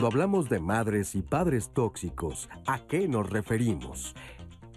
Cuando hablamos de madres y padres tóxicos, ¿a qué nos referimos?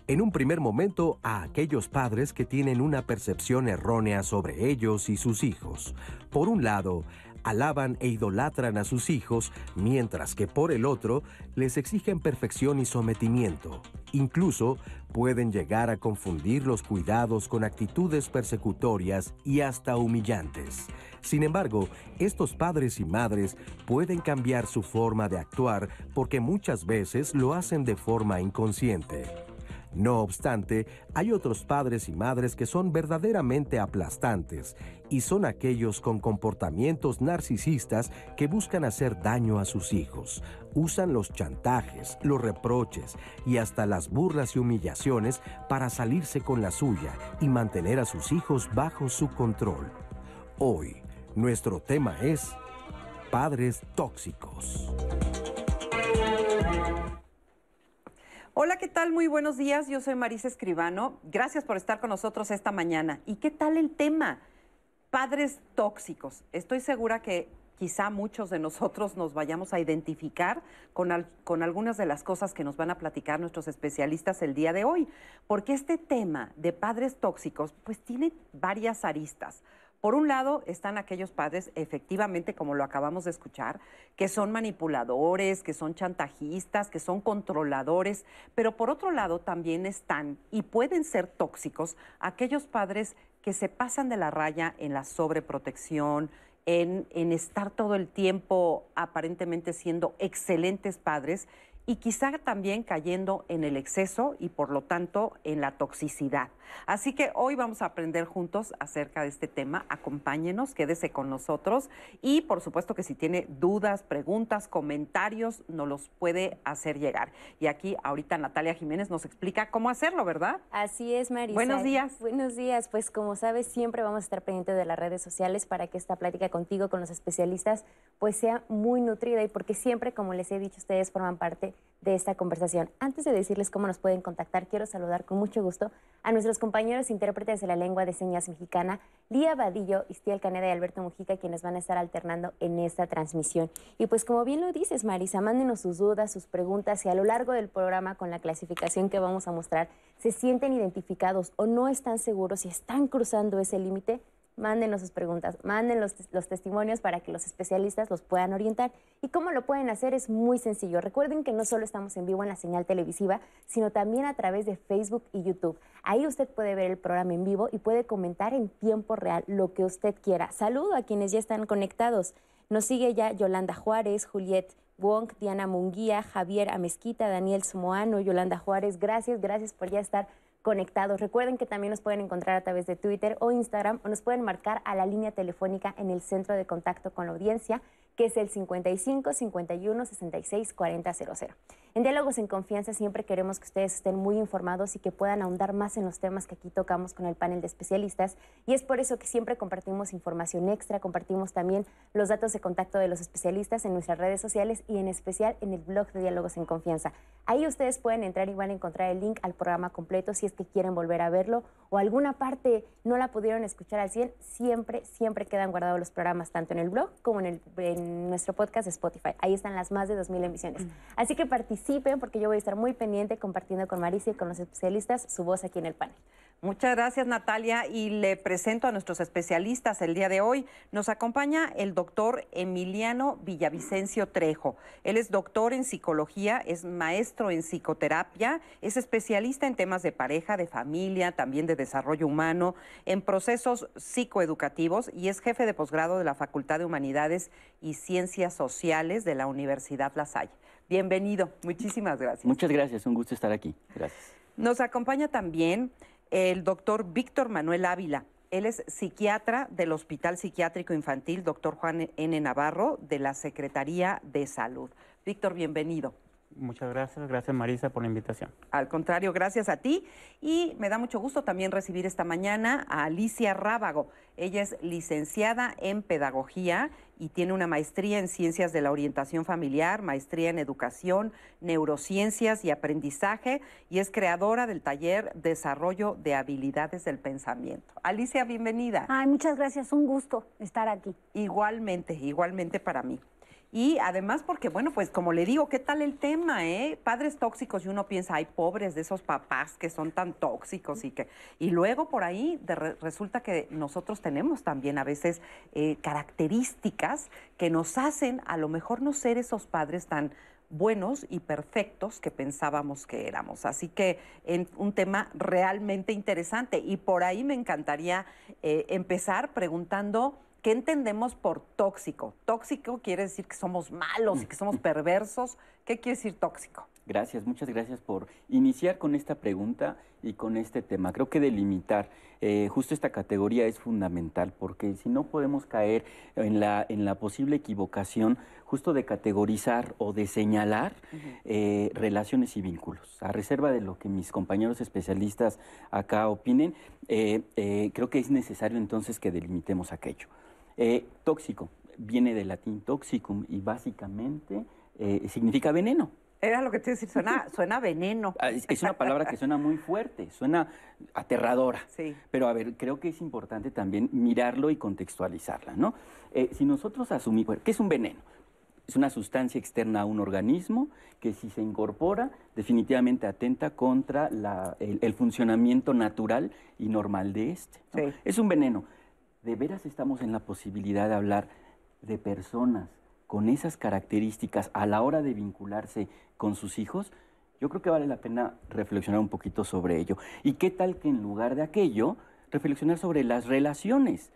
En un primer momento, a aquellos padres que tienen una percepción errónea sobre ellos y sus hijos. Por un lado, alaban e idolatran a sus hijos, mientras que por el otro les exigen perfección y sometimiento. Incluso pueden llegar a confundir los cuidados con actitudes persecutorias y hasta humillantes. Sin embargo, estos padres y madres pueden cambiar su forma de actuar porque muchas veces lo hacen de forma inconsciente. No obstante, hay otros padres y madres que son verdaderamente aplastantes y son aquellos con comportamientos narcisistas que buscan hacer daño a sus hijos. Usan los chantajes, los reproches y hasta las burlas y humillaciones para salirse con la suya y mantener a sus hijos bajo su control. Hoy, nuestro tema es padres tóxicos. Hola, ¿qué tal? Muy buenos días. Yo soy Marisa Escribano. Gracias por estar con nosotros esta mañana. ¿Y qué tal el tema? Padres tóxicos. Estoy segura que quizá muchos de nosotros nos vayamos a identificar con, con, algunas de las cosas que nos van a platicar nuestros especialistas el día de hoy, porque este tema de padres tóxicos pues tiene varias aristas. Por un lado están aquellos padres, efectivamente, como lo acabamos de escuchar, que son manipuladores, que son chantajistas, que son controladores, pero por otro lado también están y pueden ser tóxicos aquellos padres que se pasan de la raya en la sobreprotección, en, en estar todo el tiempo aparentemente siendo excelentes padres y quizá también cayendo en el exceso y por lo tanto en la toxicidad. Así que hoy vamos a aprender juntos acerca de este tema. Acompáñenos, quédese con nosotros y por supuesto que si tiene dudas, preguntas, comentarios, nos los puede hacer llegar. Y aquí ahorita Natalia Jiménez nos explica cómo hacerlo, ¿verdad? Así es, Marisa. Buenos días. Buenos días. Pues como sabes, siempre vamos a estar pendientes de las redes sociales para que esta plática contigo, con los especialistas, pues sea muy nutrida y porque siempre, como les he dicho, ustedes forman parte de esta conversación. Antes de decirles cómo nos pueden contactar, quiero saludar con mucho gusto a nuestros compañeros intérpretes de la lengua de señas mexicana, Lía Vadillo, Istiel Caneda y Alberto Mujica, quienes van a estar alternando en esta transmisión. Y pues como bien lo dices, Marisa, mándenos sus dudas, sus preguntas y a lo largo del programa con la clasificación que vamos a mostrar, se sienten identificados o no están seguros si están cruzando ese límite, mándenos sus preguntas, manden los, los, testimonios para que los especialistas los puedan orientar. ¿Y cómo lo pueden hacer? Es muy sencillo. Recuerden que no solo estamos en vivo en la señal televisiva, sino también a través de Facebook y YouTube. Ahí usted puede ver el programa en vivo y puede comentar en tiempo real lo que usted quiera. Saludo a quienes ya están conectados. Nos sigue ya Yolanda Juárez, Juliet Wong, Diana Munguía, Javier Amezquita, Daniel Sumoano, Yolanda Juárez. Gracias, gracias por ya estar conectados. Recuerden que también nos pueden encontrar a través de Twitter o Instagram o nos pueden marcar a la línea telefónica en el centro de contacto con la audiencia que es el 55 51 66 40 00. En Diálogos en Confianza siempre queremos que ustedes estén muy informados y que puedan ahondar más en los temas que aquí tocamos con el panel de especialistas y es por eso que siempre compartimos información extra, compartimos también los datos de contacto de los especialistas en nuestras redes sociales y en especial en el blog de Diálogos en Confianza. Ahí ustedes pueden entrar y van a encontrar el link al programa completo si es que quieren volver a verlo o alguna parte no la pudieron escuchar al 100, siempre, siempre quedan guardados los programas tanto en el blog como en, el, nuestro podcast de Spotify. Ahí están las más de 2.000 emisiones. Mm. Así que participen porque yo voy a estar muy pendiente compartiendo con Marisa y con los especialistas su voz aquí en el panel. Muchas gracias Natalia y le presento a nuestros especialistas el día de hoy. Nos acompaña el doctor Emiliano Villavicencio Trejo. Él es doctor en psicología, es maestro en psicoterapia, es especialista en temas de pareja, de familia, también de desarrollo humano, en procesos psicoeducativos y es jefe de posgrado de la Facultad de Humanidades y Ciencias Sociales de la Universidad La Salle. Bienvenido, muchísimas gracias. Muchas gracias, un gusto estar aquí. Gracias. Nos acompaña también el doctor Víctor Manuel Ávila. Él es psiquiatra del Hospital Psiquiátrico Infantil, doctor Juan N. Navarro, de la Secretaría de Salud. Víctor, bienvenido. Muchas gracias, gracias Marisa por la invitación. Al contrario, gracias a ti. Y me da mucho gusto también recibir esta mañana a Alicia Rábago. Ella es licenciada en Pedagogía y tiene una maestría en Ciencias de la Orientación Familiar, maestría en Educación, Neurociencias y Aprendizaje y es creadora del taller Desarrollo de Habilidades del Pensamiento. Alicia, bienvenida. Ay, muchas gracias, un gusto estar aquí. Igualmente, igualmente para mí. Y además porque, bueno, pues como le digo, ¿qué tal el tema, eh? Padres tóxicos y uno piensa, ay, pobres de esos papás que son tan tóxicos y que... Y luego por ahí resulta que nosotros tenemos también a veces eh, características que nos hacen a lo mejor no ser esos padres tan buenos y perfectos que pensábamos que éramos. Así que en un tema realmente interesante. Y por ahí me encantaría eh, empezar preguntando ¿Qué entendemos por tóxico? Tóxico quiere decir que somos malos y que somos perversos. ¿Qué quiere decir tóxico? Gracias, muchas gracias por iniciar con esta pregunta y con este tema. Creo que delimitar eh, justo esta categoría es fundamental porque si no podemos caer en la, en la posible equivocación justo de categorizar o de señalar eh, relaciones y vínculos. A reserva de lo que mis compañeros especialistas acá opinen, eh, creo que es necesario entonces que delimitemos aquello. Eh, tóxico viene del latín toxicum y básicamente eh, significa veneno. Era lo que te iba a decir, suena, suena veneno. Ah, es, una palabra que suena muy fuerte, suena aterradora. Sí. Pero a ver, creo que es importante también mirarlo y contextualizarla, ¿no? Eh, si nosotros asumimos, ¿qué es un veneno? Es una sustancia externa a un organismo que si se incorpora definitivamente atenta contra el, funcionamiento natural y normal de este. Es un veneno. ¿De veras estamos en la posibilidad de hablar de personas con esas características a la hora de vincularse con sus hijos? Yo creo que vale la pena reflexionar un poquito sobre ello. ¿Y qué tal que en lugar de aquello, reflexionar sobre las relaciones?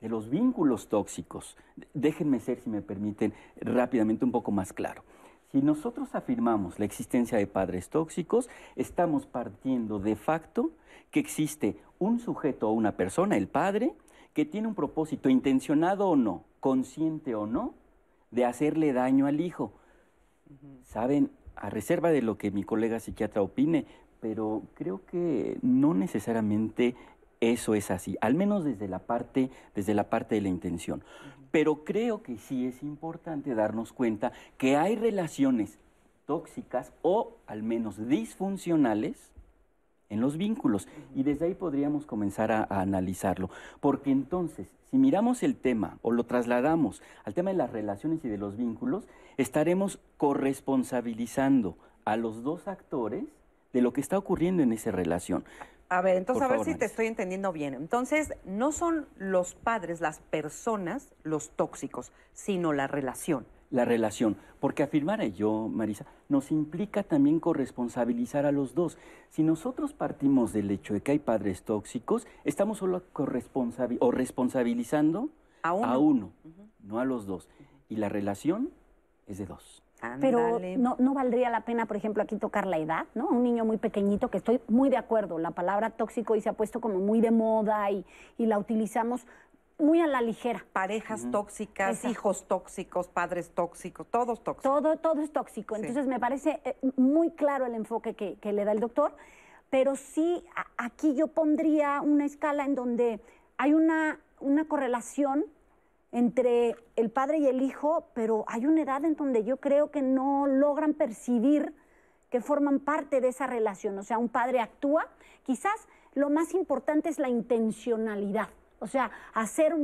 de los vínculos tóxicos. Déjenme ser, si me permiten, rápidamente un poco más claro. Si nosotros afirmamos la existencia de padres tóxicos, estamos partiendo de facto que existe un sujeto o una persona, el padre, que tiene un propósito, intencionado o no, consciente o no, de hacerle daño al hijo. Saben, a reserva de lo que mi colega psiquiatra opine, pero creo que no necesariamente eso es así, al menos desde la parte, desde la parte de la intención. Pero creo que sí es importante darnos cuenta que hay relaciones tóxicas o al menos disfuncionales en los vínculos. Y desde ahí podríamos comenzar a, analizarlo. Porque entonces, si miramos el tema o lo trasladamos al tema de las relaciones y de los vínculos, estaremos corresponsabilizando a los dos actores de lo que está ocurriendo en esa relación. A ver, entonces a ver si te estoy entendiendo bien. Entonces, no son los padres, las personas, los tóxicos, sino la relación la relación. Porque afirmar yo, Marisa, nos implica también corresponsabilizar a los dos. Si nosotros partimos del hecho de que hay padres tóxicos, estamos solo o responsabilizando a uno, no a los dos. Y la relación es de dos. Pero no, no, valdría la pena, por ejemplo, aquí tocar la edad, ¿no? Un niño muy pequeñito, que estoy muy de acuerdo, la palabra tóxico y se ha puesto como muy de moda y, y la utilizamos muy a la ligera. Parejas tóxicas, hijos tóxicos, padres tóxicos, todos tóxicos. Todo, todo es tóxico. Entonces me parece eh, muy claro el enfoque que, le da el doctor, pero sí aquí yo pondría una escala en donde hay una, una correlación entre el padre y el hijo, pero hay una edad en donde yo creo que no logran percibir que forman parte de esa relación. O sea, un padre actúa, quizás lo más importante es la intencionalidad. O sea, hacer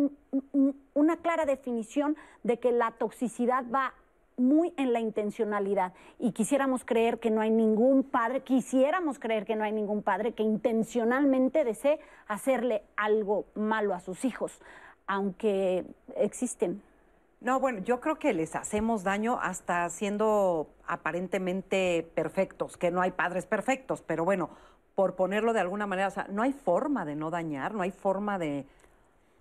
una clara definición de que la toxicidad va muy en la intencionalidad y quisiéramos creer que no hay ningún padre, quisiéramos creer que no hay ningún padre que intencionalmente desee hacerle algo malo a sus hijos, aunque existen. No, bueno, yo creo que les hacemos daño hasta siendo aparentemente perfectos, que no hay padres perfectos, pero bueno, por ponerlo de alguna manera, o sea, no hay forma de no dañar, no hay forma de,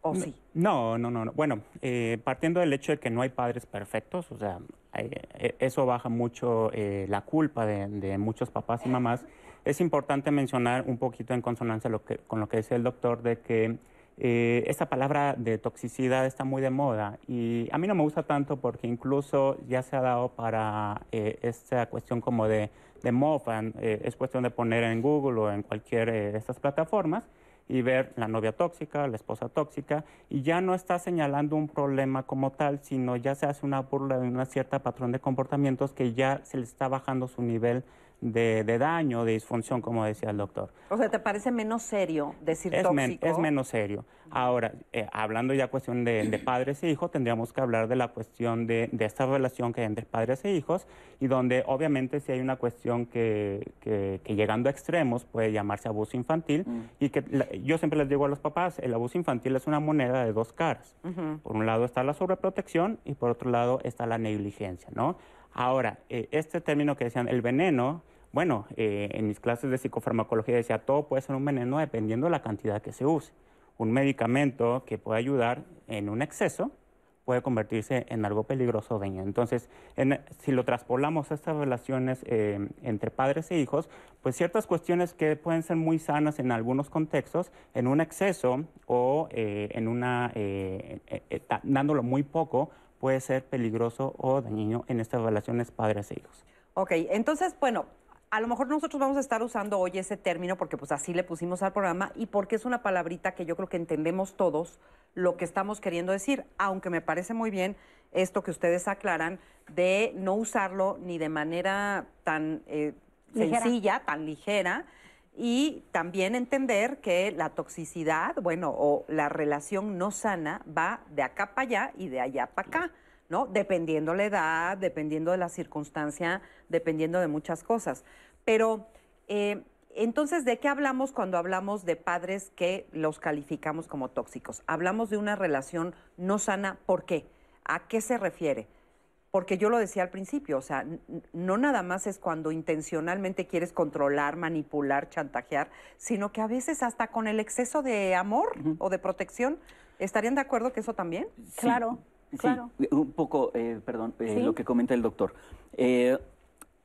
¿O sí? No, no, no. Bueno, eh, partiendo del hecho de que no hay padres perfectos, o sea, eh, eso baja mucho eh, la culpa de, muchos papás y mamás. Es importante mencionar un poquito en consonancia lo que, con lo que decía el doctor de que esta palabra de toxicidad está muy de moda y a mí no me gusta tanto porque incluso ya se ha dado para esta cuestión como de, de es cuestión de poner en Google o en cualquier de estas plataformas y ver la novia tóxica, la esposa tóxica, y ya no está señalando un problema como tal, sino ya se hace una burla de una cierta patrón de comportamientos que ya se le está bajando su nivel de, daño, de disfunción, como decía el doctor. O sea, ¿te parece menos serio decir es tóxico? es menos serio. Ahora, eh, hablando ya cuestión de, padres e hijos, tendríamos que hablar de la cuestión de, esta relación que hay entre padres e hijos y donde obviamente si hay una cuestión que, que, llegando a extremos puede llamarse abuso infantil mm. y que yo siempre les digo a los papás, el abuso infantil es una moneda de dos caras. Por un lado está la sobreprotección y por otro lado está la negligencia, ¿no? Ahora, eh, este término que decían, el veneno, bueno, eh, en mis clases de psicofarmacología decía, todo puede ser un veneno dependiendo de la cantidad que se use. Un medicamento que puede ayudar en un exceso puede convertirse en algo peligroso o dañino. Entonces, si lo traspolamos a estas relaciones eh, entre padres e hijos, pues ciertas cuestiones que pueden ser muy sanas en algunos contextos, en un exceso o en una, dándolo muy poco, puede ser peligroso o dañino en estas relaciones padres e hijos. Ok, entonces, bueno, a lo mejor nosotros vamos a estar usando hoy ese término porque pues así le pusimos al programa y porque es una palabrita que yo creo que entendemos todos lo que estamos queriendo decir, aunque me parece muy bien esto que ustedes aclaran de no usarlo ni de manera tan eh, sencilla, tan ligera, y también entender que la toxicidad, bueno, o la relación no sana va de acá para allá y de allá para acá. ¿No? Dependiendo la edad, dependiendo de la circunstancia, dependiendo de muchas cosas. Pero eh, entonces, ¿de qué hablamos cuando hablamos de padres que los calificamos como tóxicos? Hablamos de una relación no sana, ¿por qué? ¿A qué se refiere? Porque yo lo decía al principio, o sea, no nada más es cuando intencionalmente quieres controlar, manipular, chantajear, sino que a veces hasta con el exceso de amor o de protección, ¿estarían de acuerdo que eso también? Claro. Claro. un poco, eh, perdón, eh, lo que comenta el doctor. Eh,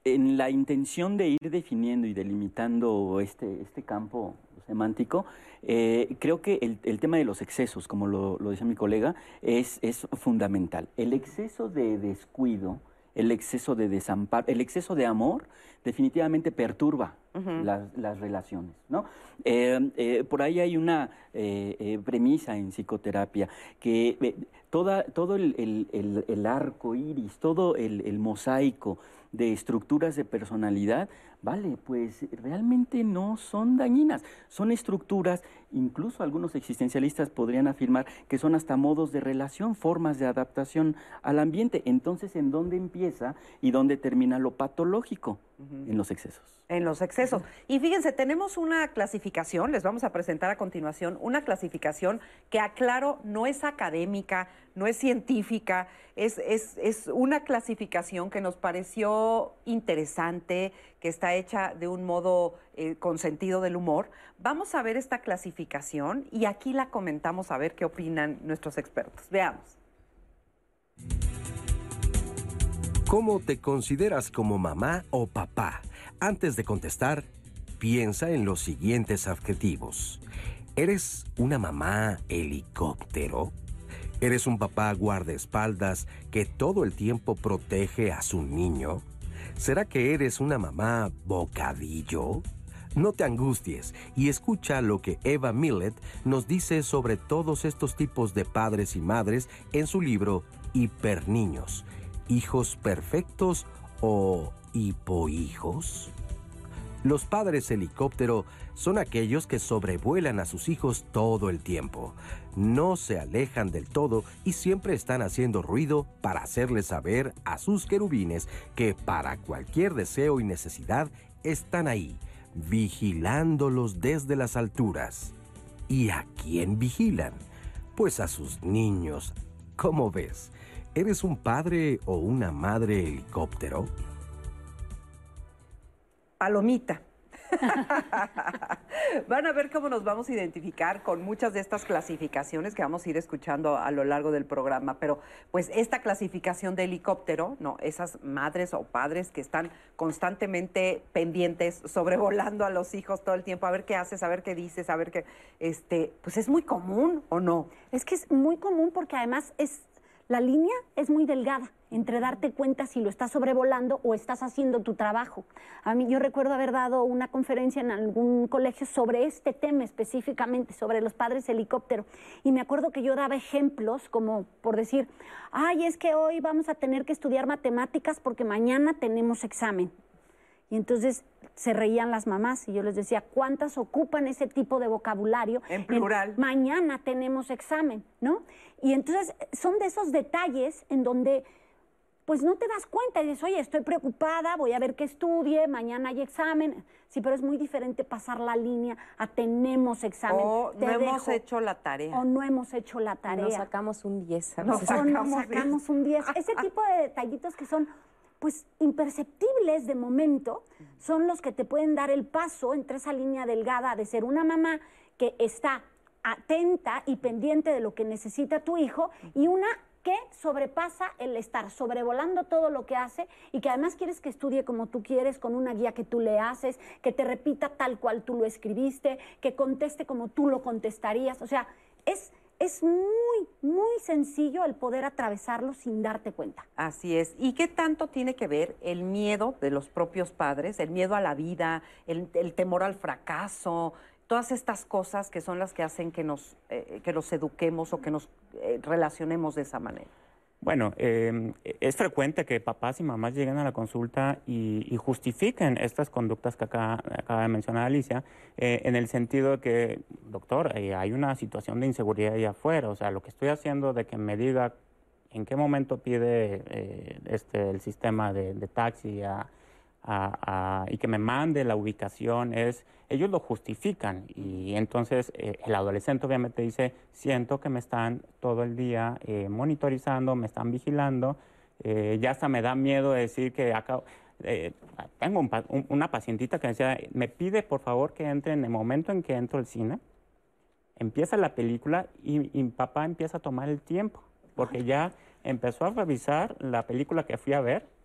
en la intención de ir definiendo y delimitando este, este campo semántico, creo que el, tema de los excesos, como lo, decía mi colega, es, es fundamental. El exceso de descuido, el exceso de desamparo, el exceso de amor definitivamente perturba las, relaciones. ¿no? Eh, eh, por ahí hay una eh, premisa en psicoterapia que toda, todo el, arco iris, todo el mosaico de estructuras de personalidad, vale, pues realmente no son dañinas, son estructuras, incluso algunos existencialistas podrían afirmar que son hasta modos de relación, formas de adaptación al ambiente. Entonces, ¿en dónde empieza y dónde termina lo patológico? En los excesos. En los excesos. Y fíjense, tenemos una clasificación, les vamos a presentar a continuación, una clasificación que aclaro no es académica, no es científica, es, es, una clasificación que nos pareció interesante, que está hecha de un modo eh, con sentido del humor. Vamos a ver esta clasificación y aquí la comentamos a ver qué opinan nuestros expertos. Veamos. ¿Cómo te consideras como mamá o papá? Antes de contestar, piensa en los siguientes adjetivos. ¿Eres una mamá helicóptero? ¿Eres un papá guardaespaldas que todo el tiempo protege a su niño? ¿Será que eres una mamá bocadillo? No te angusties y escucha lo que Eva Millet nos dice sobre todos estos tipos de padres y madres en su libro Hiperniños hijos perfectos o hipohijos? Los padres helicóptero son aquellos que sobrevuelan a sus hijos todo el tiempo. No se alejan del todo y siempre están haciendo ruido para hacerles saber a sus querubines que para cualquier deseo y necesidad están ahí, vigilándolos desde las alturas. ¿Y a quién vigilan? Pues a sus niños. ¿Cómo ves? ¿Eres un padre o una madre helicóptero? Palomita. Van a ver cómo nos vamos a identificar con muchas de estas clasificaciones que vamos a ir escuchando a lo largo del programa, pero pues esta clasificación de helicóptero, no, esas madres o padres que están constantemente pendientes, sobrevolando a los hijos todo el tiempo, a ver qué haces, a ver qué dices, a ver qué, este, pues es muy común o no. Es que es muy común porque además es la línea es muy delgada entre darte cuenta si lo estás sobrevolando o estás haciendo tu trabajo. A mí yo recuerdo haber dado una conferencia en algún colegio sobre este tema específicamente, sobre los padres helicóptero. Y me acuerdo que yo daba ejemplos como por decir, ay, es que hoy vamos a tener que estudiar matemáticas porque mañana tenemos examen. Y entonces se reían las mamás y yo les decía, ¿cuántas ocupan ese tipo de vocabulario? En plural. mañana tenemos examen, ¿no? Y entonces son de esos detalles en donde pues no te das cuenta y dices, oye, estoy preocupada, voy a ver qué estudie, mañana hay examen. Sí, pero es muy diferente pasar la línea a tenemos examen. O no hemos hecho la tarea. O no hemos hecho la tarea. Nos sacamos un 10. Nos sacamos, nos sacamos un 10. Ese tipo de detallitos que son pues imperceptibles de momento, son los que te pueden dar el paso entre esa línea delgada de ser una mamá que está atenta y pendiente de lo que necesita tu hijo y una que sobrepasa el estar sobrevolando todo lo que hace y que además quieres que estudie como tú quieres, con una guía que tú le haces, que te repita tal cual tú lo escribiste, que conteste como tú lo contestarías. O sea, es, es muy, muy sencillo el poder atravesarlo sin darte cuenta. Así es. ¿Y qué tanto tiene que ver el miedo de los propios padres, el miedo a la vida, el, temor al fracaso, todas estas cosas que son las que hacen que nos, eh, que nos eduquemos o que nos eh, relacionemos de esa manera? Bueno, em, es frecuente que papás y mamás lleguen a la consulta y, justifiquen estas conductas que acá, acaba de mencionar Alicia, eh, en el sentido de que, doctor, hay una situación de inseguridad ahí afuera, o sea, lo que estoy haciendo de que me diga en qué momento pide este, el sistema de, de taxi a, y que me mande la ubicación es, ellos lo justifican. Y entonces eh, el adolescente obviamente dice, siento que me están todo el día eh, monitorizando, me están vigilando, eh, ya hasta me da miedo decir que acá, tengo una pacientita que decía, me pide por favor que entre en el momento en que entro al cine, empieza la película y, y papá empieza a tomar el tiempo, porque ya empezó a revisar la película que fui a ver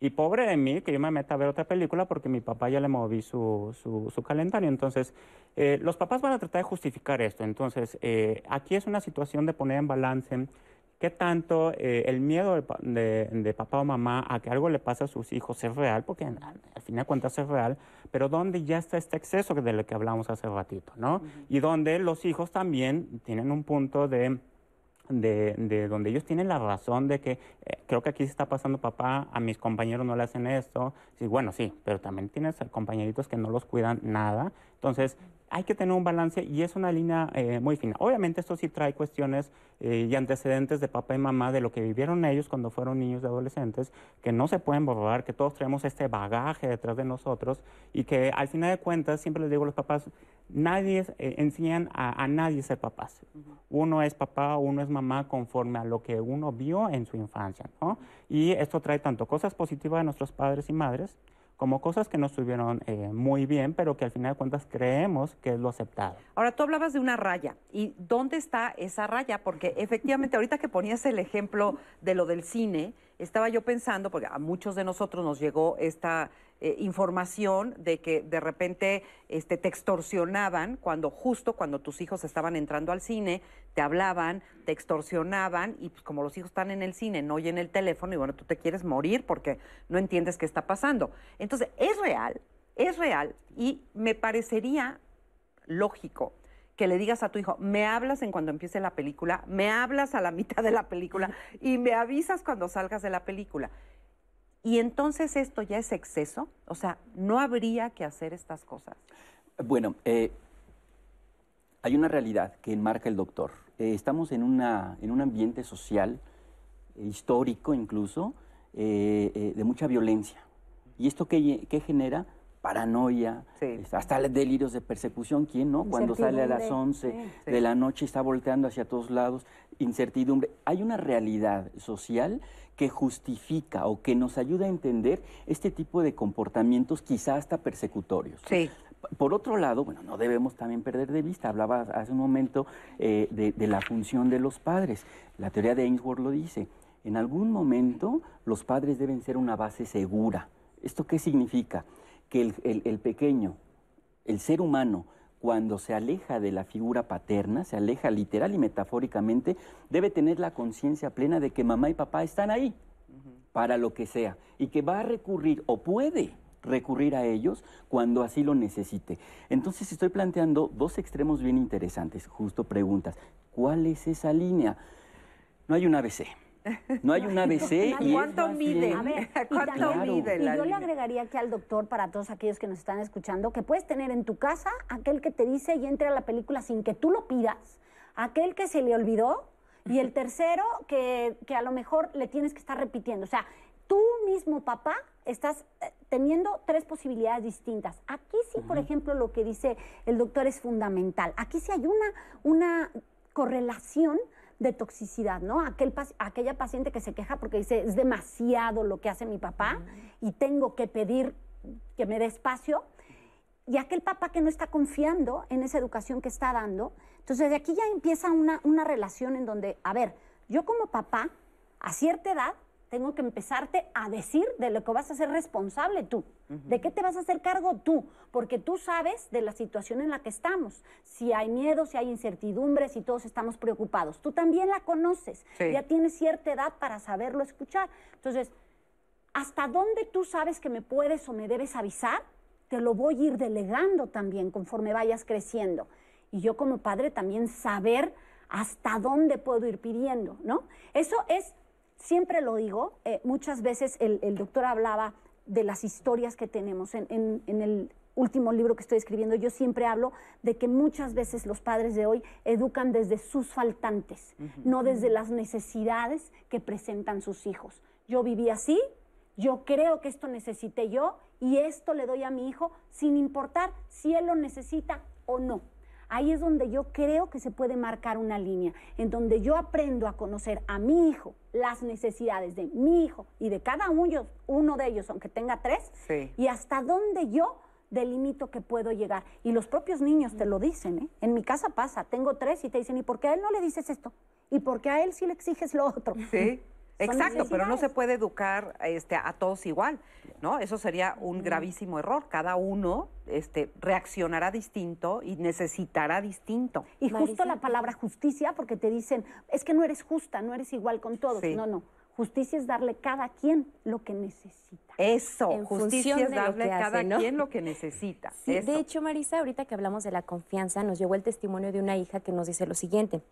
y pobre de mí que yo me meta a ver otra película porque mi papá ya le moví su, su, calendario. Entonces, eh, los papás van a tratar de justificar esto. Entonces, eh, aquí es una situación de poner en balance qué tanto eh, el miedo de, de, papá o mamá a que algo le pase a sus hijos es real, porque al fin de cuentas es real, pero donde ya está este exceso de lo que hablamos hace ratito, ¿no? Y donde los hijos también tienen un punto de de, de, donde ellos tienen la razón de que eh, creo que aquí se está pasando papá, a mis compañeros no le hacen esto. Sí, bueno, sí, pero también tienes compañeritos que no los cuidan nada. Entonces, hay que tener un balance y es una línea eh, muy fina. Obviamente esto sí trae cuestiones eh, y antecedentes de papá y mamá de lo que vivieron ellos cuando fueron niños y adolescentes, que no se pueden borrar, que todos traemos este bagaje detrás de nosotros y que al final de cuentas, siempre les digo a los papás, nadie eh, enseñan a, nadie a ser papás. Uno es papá, uno es mamá conforme a lo que uno vio en su infancia. ¿no? Y esto trae tanto cosas positivas de nuestros padres y madres, como cosas que no estuvieron eh, muy bien, pero que al final de cuentas creemos que es lo aceptado. Ahora, tú hablabas de una raya. ¿Y dónde está esa raya? Porque efectivamente, ahorita que ponías el ejemplo de lo del cine, estaba yo pensando, porque a muchos de nosotros nos llegó esta eh, información de que de repente este, te extorsionaban cuando justo cuando tus hijos estaban entrando al cine, te hablaban, te extorsionaban y pues como los hijos están en el cine, no oyen el teléfono y bueno, tú te quieres morir porque no entiendes qué está pasando. Entonces, es real, es real y me parecería lógico que le digas a tu hijo, me hablas en cuando empiece la película, me hablas a la mitad de la película y me avisas cuando salgas de la película. Y entonces esto ya es exceso, o sea, no habría que hacer estas cosas. Bueno, eh, hay una realidad que enmarca el doctor. Eh, estamos en, una, en un ambiente social, eh, histórico incluso, de mucha violencia. ¿Y esto qué, qué genera? paranoia, hasta delirios de persecución. ¿Quién no? Cuando sale a las 11 de la noche está volteando hacia todos lados, incertidumbre. Hay una realidad social que justifica o que nos ayuda a entender este tipo de comportamientos quizá hasta persecutorios. Sí. Por otro lado, bueno, no debemos también perder de vista, hablaba hace un momento eh, de, la función de los padres. La teoría de Ainsworth lo dice, en algún momento los padres deben ser una base segura. ¿Esto qué significa? que el, pequeño, el ser humano, cuando se aleja de la figura paterna, se aleja literal y metafóricamente, debe tener la conciencia plena de que mamá y papá están ahí para lo que sea y que va a recurrir o puede recurrir a ellos cuando así lo necesite. Entonces estoy planteando dos extremos bien interesantes, justo preguntas. ¿Cuál es esa línea? No hay un ABC. No hay un ABC. y ¿Cuánto mide? A ver, ¿cuánto mide y yo le agregaría aquí al doctor, para todos aquellos que nos están escuchando, que puedes tener en tu casa aquel que te dice y entre a la película sin que tú lo pidas, aquel que se le olvidó y el tercero que, que a lo mejor le tienes que estar repitiendo. O sea, tú mismo, papá, estás eh, teniendo tres posibilidades distintas. Aquí sí, por ejemplo, lo que dice el doctor es fundamental. Aquí sí hay una, una correlación de toxicidad, ¿no? Aquel, aquella paciente que se queja porque dice, es demasiado lo que hace mi papá y tengo que pedir que me dé espacio. Y aquel papá que no está confiando en esa educación que está dando. Entonces, de aquí ya empieza una, una relación en donde, a ver, yo como papá, a cierta edad, tengo que empezarte a decir de lo que vas a ser responsable tú, de qué te vas a hacer cargo tú, porque tú sabes de la situación en la que estamos, si hay miedo, si hay incertidumbre, si todos estamos preocupados. Tú también la conoces, ya tienes cierta edad para saberlo escuchar. Entonces, ¿hasta dónde tú sabes que me puedes o me debes avisar? Te lo voy a ir delegando también conforme vayas creciendo. Y yo como padre también saber hasta dónde puedo ir pidiendo, ¿no? Eso es siempre lo digo, eh, muchas veces el, doctor hablaba de las historias que tenemos. En, el último libro que estoy escribiendo, yo siempre hablo de que muchas veces los padres de hoy educan desde sus faltantes, no desde las necesidades que presentan sus hijos. Yo viví así, yo creo que esto necesité yo y esto le doy a mi hijo sin importar si él lo necesita o no. Ahí es donde yo creo que se puede marcar una línea, en donde yo aprendo a conocer a mi hijo, las necesidades de mi hijo y de cada uno, uno de ellos, aunque tenga tres, y hasta dónde yo delimito que puedo llegar. Y los propios niños te lo dicen, ¿eh? En mi casa pasa, tengo tres y te dicen, ¿y por qué a él no le dices esto? ¿Y por qué a él sí le exiges lo otro? Sí. Exacto, pero no se puede educar este, a todos igual, ¿no? Eso sería un gravísimo error. Cada uno este, reaccionará distinto y necesitará distinto. Y justo la palabra justicia, porque te dicen, es que no eres justa, no eres igual con todos. No, no. Justicia es darle cada quien lo que necesita. Eso, justicia es darle cada quien lo que necesita. de hecho, Marisa, ahorita que hablamos de la confianza, nos llegó el testimonio de una hija que nos dice lo siguiente.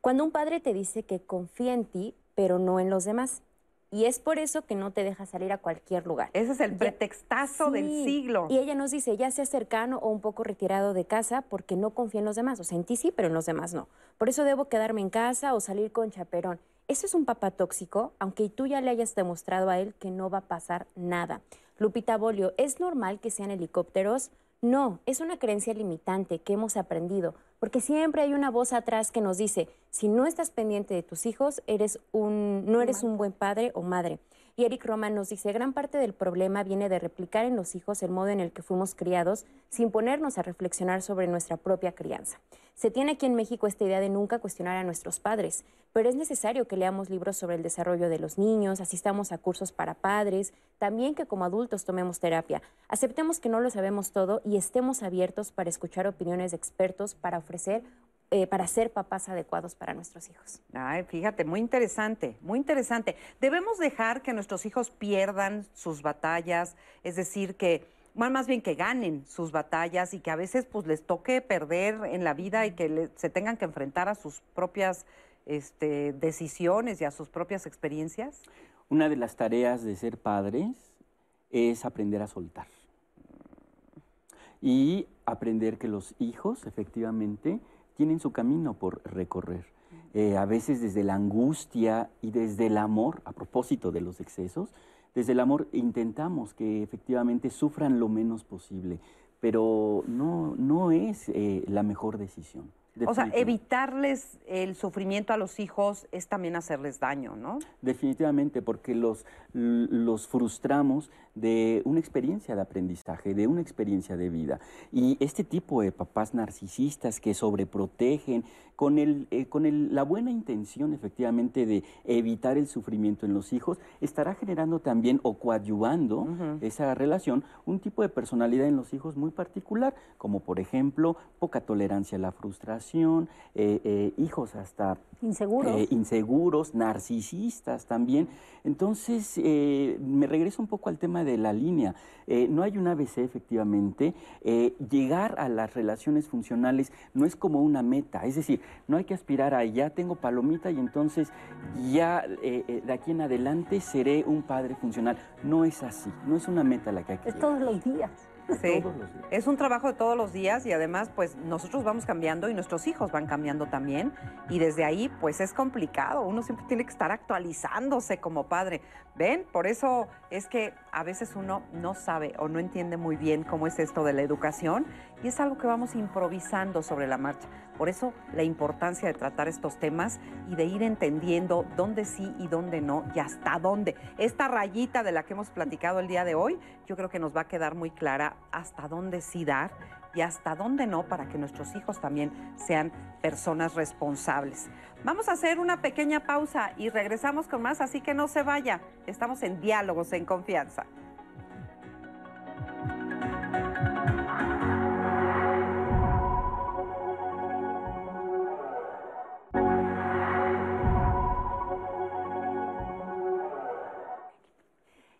Cuando un padre te dice que confía en ti, pero no en los demás. Y es por eso que no te deja salir a cualquier lugar. Ese es el pretextazo del siglo. Y ella nos dice, ya sea cercano o un poco retirado de casa porque no confía en los demás. O sea, en ti sí, pero en los demás no. Por eso debo quedarme en casa o salir con chaperón. Eso es un papá tóxico, aunque tú ya le hayas demostrado a él que no va a pasar nada. Lupita Bolio, ¿es normal que sean helicópteros? No, es una creencia limitante que hemos aprendido, porque siempre hay una voz atrás que nos dice, si no estás pendiente de tus hijos, eres un, no eres un buen padre o madre. Y Eric Roman nos dice, gran parte del problema viene de replicar en los hijos el modo en el que fuimos criados sin ponernos a reflexionar sobre nuestra propia crianza. Se tiene aquí en México esta idea de nunca cuestionar a nuestros padres, pero es necesario que leamos libros sobre el desarrollo de los niños, asistamos a cursos para padres, también que como adultos tomemos terapia. Aceptemos que no lo sabemos todo y estemos abiertos para escuchar opiniones de expertos para ofrecer eh, para ser papás adecuados para nuestros hijos. Ay, fíjate, muy interesante, muy interesante. Debemos dejar que nuestros hijos pierdan sus batallas, es decir, que más bien que ganen sus batallas y que a veces pues les toque perder en la vida y que se tengan que enfrentar a sus propias este, decisiones y a sus propias experiencias. Una de las tareas de ser padres es aprender a soltar y aprender que los hijos efectivamente tienen su camino por recorrer. Eh, a veces desde la angustia y desde el amor, a propósito de los excesos, desde el amor intentamos que efectivamente sufran lo menos posible, pero no, no es eh, la mejor decisión. O sea, evitarles el sufrimiento a los hijos es también hacerles daño, ¿no? Definitivamente, porque los, los frustramos de una experiencia de aprendizaje, de una experiencia de vida. Y este tipo de papás narcisistas que sobreprotegen con, el, eh, con el, la buena intención efectivamente de evitar el sufrimiento en los hijos, estará generando también o coadyuvando esa relación un tipo de personalidad en los hijos muy particular, como por ejemplo poca tolerancia a la frustración, eh, eh, hijos hasta inseguros. Inseguros, narcisistas también. Entonces, me regreso un poco al tema de la línea. Eh, no hay un ABC efectivamente. Eh, llegar a las relaciones funcionales no es como una meta, es decir, no hay que aspirar a ya tengo palomita y entonces ya eh, de aquí en adelante seré un padre funcional. No es así, no es una meta la que hay que... Es todos los días. Sí, es un trabajo de todos los días y además pues nosotros vamos cambiando y nuestros hijos van cambiando también y desde ahí pues es complicado, uno siempre tiene que estar actualizándose como padre. ¿Ven? Por eso es que a veces uno no sabe o no entiende muy bien cómo es esto de la educación y es algo que vamos improvisando sobre la marcha. Por eso la importancia de tratar estos temas y de ir entendiendo dónde sí y dónde no y hasta dónde. Esta rayita de la que hemos platicado el día de hoy, yo creo que nos va a quedar muy clara hasta dónde sí dar y hasta dónde no para que nuestros hijos también sean personas responsables. Vamos a hacer una pequeña pausa y regresamos con más, así que no se vaya. Estamos en diálogos en confianza.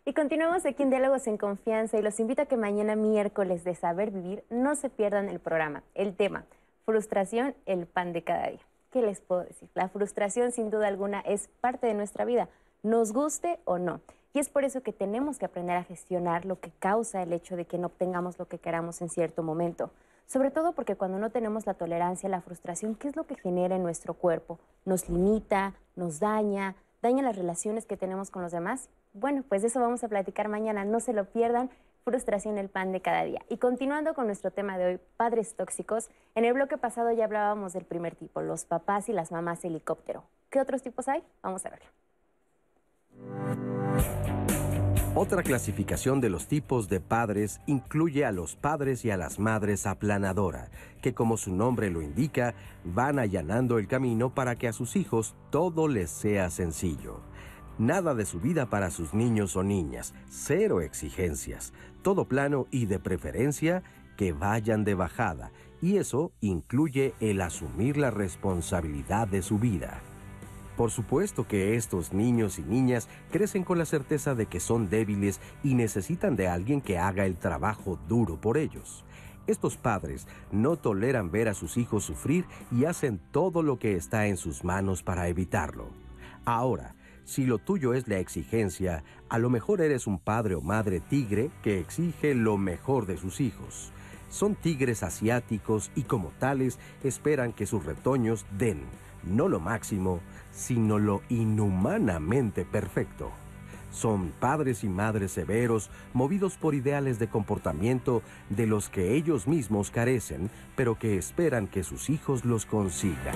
Y continuamos aquí en Diálogos en Confianza y los invito a que mañana miércoles de Saber Vivir no se pierdan el programa. El tema, frustración, el pan de cada día. ¿Qué les puedo decir? La frustración sin duda alguna es parte de nuestra vida, nos guste o no. Y es por eso que tenemos que aprender a gestionar lo que causa el hecho de que no obtengamos lo que queramos en cierto momento. Sobre todo porque cuando no tenemos la tolerancia la frustración, ¿qué es lo que genera en nuestro cuerpo? Nos limita, nos daña, daña las relaciones que tenemos con los demás bueno, pues de eso vamos a platicar mañana, no se lo pierdan. Frustración, el pan de cada día. Y continuando con nuestro tema de hoy, padres tóxicos, en el bloque pasado ya hablábamos del primer tipo, los papás y las mamás helicóptero. ¿Qué otros tipos hay? Vamos a verlo. Otra clasificación de los tipos de padres incluye a los padres y a las madres aplanadora, que como su nombre lo indica, van allanando el camino para que a sus hijos todo les sea sencillo. Nada de su vida para sus niños o niñas, cero exigencias, todo plano y de preferencia que vayan de bajada, y eso incluye el asumir la responsabilidad de su vida. Por supuesto que estos niños y niñas crecen con la certeza de que son débiles y necesitan de alguien que haga el trabajo duro por ellos. Estos padres no toleran ver a sus hijos sufrir y hacen todo lo que está en sus manos para evitarlo. Ahora, si lo tuyo es la exigencia, a lo mejor eres un padre o madre tigre que exige lo mejor de sus hijos. Son tigres asiáticos y como tales esperan que sus retoños den, no lo máximo, sino lo inhumanamente perfecto. Son padres y madres severos, movidos por ideales de comportamiento de los que ellos mismos carecen, pero que esperan que sus hijos los consigan.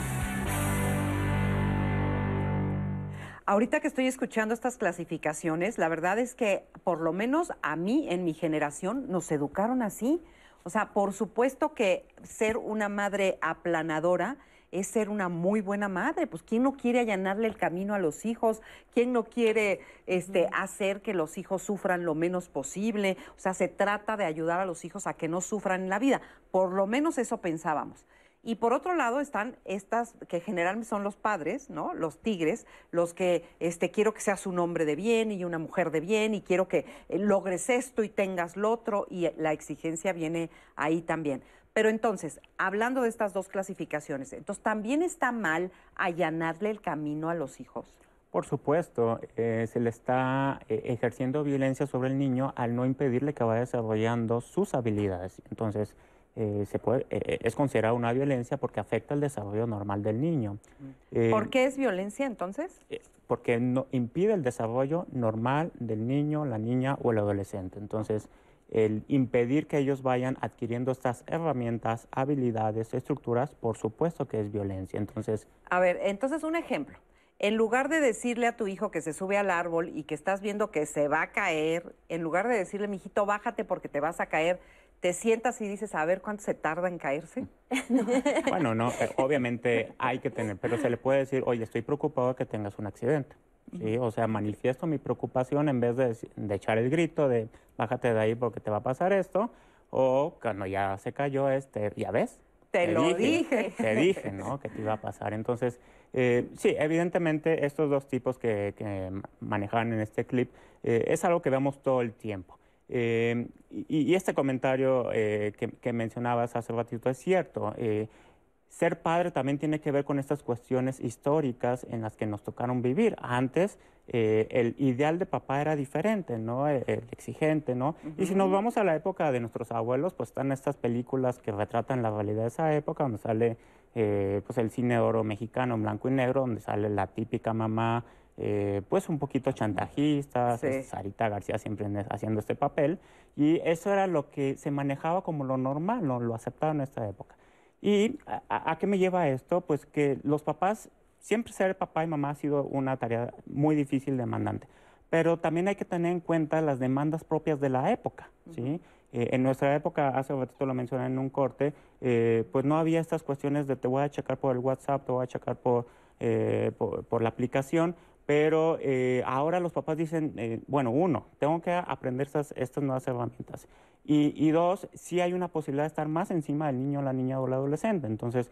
Ahorita que estoy escuchando estas clasificaciones, la verdad es que por lo menos a mí en mi generación nos educaron así. O sea, por supuesto que ser una madre aplanadora es ser una muy buena madre. Pues quién no quiere allanarle el camino a los hijos, quién no quiere este, hacer que los hijos sufran lo menos posible. O sea, se trata de ayudar a los hijos a que no sufran en la vida. Por lo menos eso pensábamos. Y por otro lado están estas que generalmente son los padres, ¿no? Los tigres, los que este quiero que seas un hombre de bien y una mujer de bien y quiero que eh, logres esto y tengas lo otro y la exigencia viene ahí también. Pero entonces, hablando de estas dos clasificaciones, entonces también está mal allanarle el camino a los hijos. Por supuesto, eh, se le está eh, ejerciendo violencia sobre el niño al no impedirle que vaya desarrollando sus habilidades. Entonces, eh, se puede, eh, eh, es considerada una violencia porque afecta el desarrollo normal del niño. ¿Por qué es violencia entonces? porque no, impide el desarrollo normal del niño, la niña o el adolescente. Entonces, el impedir que ellos vayan adquiriendo estas herramientas, habilidades, estructuras, por supuesto que es violencia. Entonces, a ver, entonces un ejemplo. En lugar de decirle a tu hijo que se sube al árbol y que estás viendo que se va a caer, en lugar de decirle, mijito, bájate porque te vas a caer, te sientas y dices, a ver cuánto se tarda en caerse? bueno, no, eh, obviamente hay que tener, pero se le puede decir, oye, estoy preocupado de que tengas un accidente. ¿sí? O sea, manifiesto mi preocupación en vez de, echar el grito de bájate de ahí porque te va a pasar esto, o cuando ya se cayó, este, ya ves. Te, lo dije, Te dije, ¿no? Que te iba a pasar. Entonces, eh, sí, evidentemente estos dos tipos que, que manejaban en este clip eh, es algo que vemos todo el tiempo. Eh, y, este comentario eh, que, mencionabas hace ratito es cierto. Eh, ser padre también tiene que ver con estas cuestiones históricas en las que nos tocaron vivir. Antes el ideal de papá era diferente, ¿no? El, exigente, ¿no? Y si nos vamos a la época de nuestros abuelos, pues están estas películas que retratan la realidad de esa época, donde sale pues el cine oro mexicano en blanco y negro, donde sale la típica mamá eh, pues un poquito chantajistas, Sarita García siempre haciendo este papel, y eso era lo que se manejaba como lo normal, lo, lo aceptado en esta época. ¿Y a, qué me lleva esto? Pues que los papás, siempre ser papá y mamá ha sido una tarea muy difícil, demandante, pero también hay que tener en cuenta las demandas propias de la época, ¿sí? Eh, en nuestra época, hace un ratito lo mencioné en un corte, eh, pues no había estas cuestiones de te voy a checar por el WhatsApp, te voy a checar por, por la aplicación, pero eh, ahora los papás dicen, eh, bueno, uno, tengo que aprender estas, estas nuevas herramientas. Y, dos, sí hay una posibilidad de estar más encima del niño, la niña o el adolescente. Entonces,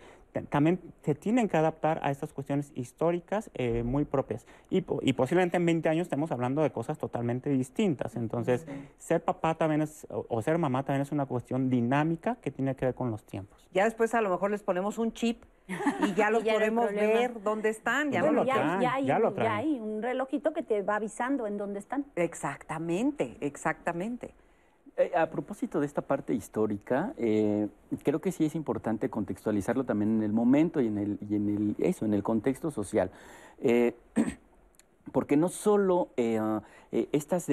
también se tienen que adaptar a estas cuestiones históricas eh, muy propias. Y, posiblemente en 20 años estemos hablando de cosas totalmente distintas. Entonces, ser papá también es, o ser mamá también es una cuestión dinámica que tiene que ver con los tiempos. Ya después a lo mejor les ponemos un chip y ya los podemos ver dónde están. Ya, lo ya, hay, ya hay un relojito que te va avisando en dónde están. Exactamente, exactamente. Eh, a propósito de esta parte histórica, eh, creo que sí es importante contextualizarlo también en el momento y en el, eso, en el contexto social. Eh, porque no solo estas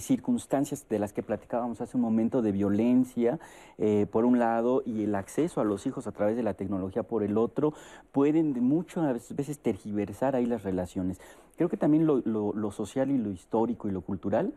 circunstancias de las que platicábamos hace un momento de violencia, por un lado, y el acceso a los hijos a través de la tecnología por el otro, pueden muchas veces tergiversar ahí las relaciones. Creo que también lo social y lo histórico y lo cultural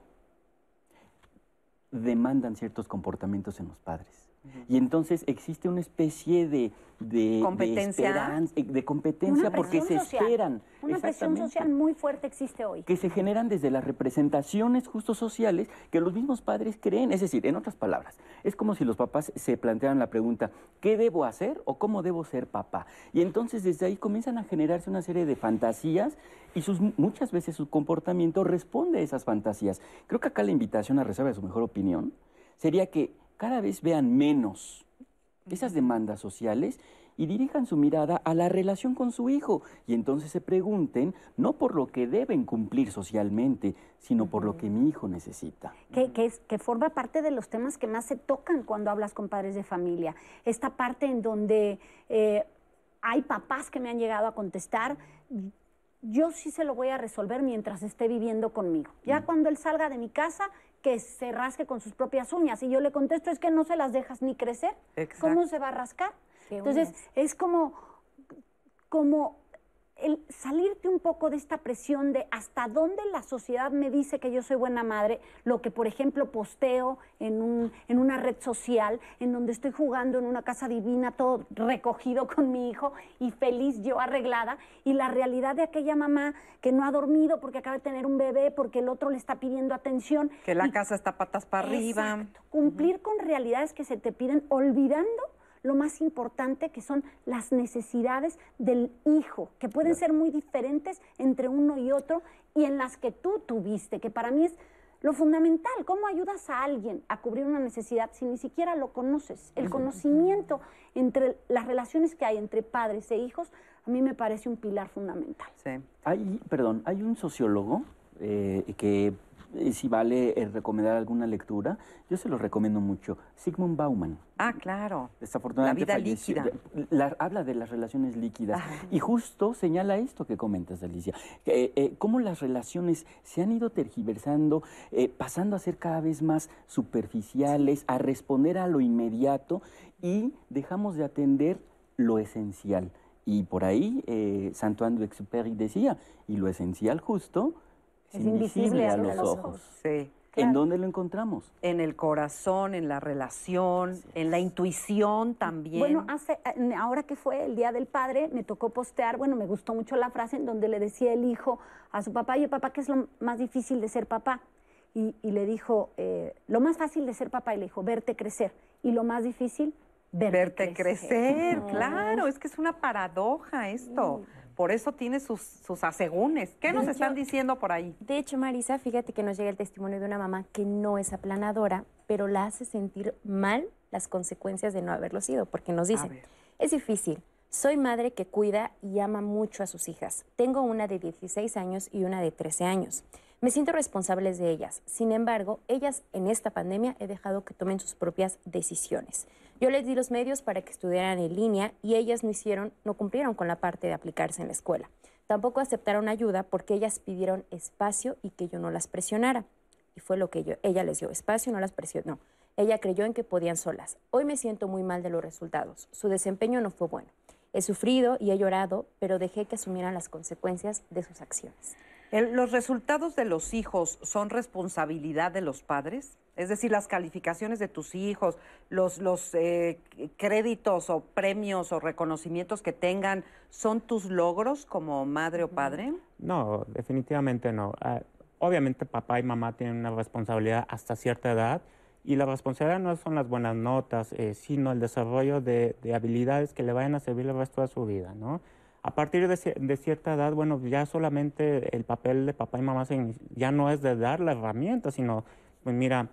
demandan ciertos comportamientos en los padres. Y entonces existe una especie de, de competencia, de, competencia porque se esperan. Una presión social muy fuerte existe hoy. Que se generan desde las representaciones justo sociales que los mismos padres creen. Es decir, en otras palabras, es como si los papás se plantearan la pregunta, ¿qué debo hacer o cómo debo ser papá? Y entonces desde ahí comienzan a generarse una serie de fantasías y sus, muchas veces su comportamiento responde a esas fantasías. Creo que acá la invitación a reserva de su mejor opinión sería que cada vez vean menos esas demandas sociales y dirijan su mirada a la relación con su hijo y entonces se pregunten no por lo que deben cumplir socialmente, sino por lo que mi hijo necesita. Que, es, que forma parte de los temas que más se tocan cuando hablas con padres de familia. Esta parte en donde eh, hay papás que me han llegado a contestar, yo sí se lo voy a resolver mientras esté viviendo conmigo. Ya mm. cuando él salga de mi casa, que se rasque con sus propias uñas. Y yo le contesto, es que no se las dejas ni crecer. ¿Cómo se va a rascar? Entonces, es como, como el salirte un poco de esta presión de hasta dónde la sociedad me dice que yo soy buena madre, lo que por ejemplo posteo en, un, en una red social, en donde estoy jugando en una casa divina, todo recogido con mi hijo y feliz yo arreglada, y la realidad de aquella mamá que no ha dormido porque acaba de tener un bebé, porque el otro le está pidiendo atención. Que la casa está patas para arriba. Cumplir con realidades que se te piden olvidando lo más importante que son las necesidades del hijo, que pueden ser muy diferentes entre uno y otro y en las que tú tuviste, que para mí es lo fundamental. ¿Cómo ayudas a alguien a cubrir una necesidad si ni siquiera lo conoces? El conocimiento entre las relaciones que hay entre padres e hijos a mí me parece un pilar fundamental. Sí. Hay, perdón, hay un sociólogo eh, que si vale eh, recomendar alguna lectura, yo se lo recomiendo mucho. Sigmund Bauman. Ah, claro. Desafortunadamente la vida líquida. habla de las relaciones líquidas. Ah. Y justo señala esto que comentas, Alicia. Eh, eh, cómo las relaciones se han ido tergiversando, pasando a ser cada vez más superficiales, a responder a lo inmediato y dejamos de atender lo esencial. Y por ahí Santo André Exupéry decía, y lo esencial justo es invisible, a los, ojos. Sí. ¿En dónde lo encontramos? En el corazón, en la relación, en la intuición también. Bueno, hace, ahora que fue el Día del Padre, me tocó postear, bueno, me gustó mucho la frase en donde le decía el hijo a su papá, oye papá, ¿qué es lo más difícil de ser papá? Y, le dijo, eh, lo más fácil de ser papá, y le dijo, verte crecer. Y lo más difícil, verte, crecer. crecer claro, es que es una paradoja esto. Por eso tiene sus, sus asegúnes. ¿Qué nos están diciendo por ahí? De hecho, Marisa, fíjate que nos llega el testimonio de una mamá que no es aplanadora, pero la hace sentir mal las consecuencias de no haberlo sido, porque nos dice, es difícil, soy madre que cuida y ama mucho a sus hijas. Tengo una de 16 años y una de 13 años. Me siento responsable de ellas. Sin embargo, ellas en esta pandemia he dejado que tomen sus propias decisiones. Yo les di los medios para que estudiaran en línea y ellas no hicieron, no cumplieron con la parte de aplicarse en la escuela. Tampoco aceptaron ayuda porque ellas pidieron espacio y que yo no las presionara. Y fue lo que yo, ella les dio espacio, no las presionó. Ella creyó en que podían solas. Hoy me siento muy mal de los resultados. Su desempeño no fue bueno. He sufrido y he llorado, pero dejé que asumieran las consecuencias de sus acciones. ¿Los resultados de los hijos son responsabilidad de los padres? Es decir, las calificaciones de tus hijos, los, los eh, créditos o premios o reconocimientos que tengan, ¿son tus logros como madre o padre? No, definitivamente no. Ah, obviamente papá y mamá tienen una responsabilidad hasta cierta edad y la responsabilidad no son las buenas notas, eh, sino el desarrollo de, habilidades que le vayan a servir el resto de su vida, ¿no? A partir de, cierta edad, bueno, ya solamente el papel de papá y mamá ya no es de dar la herramienta, sino, pues mira,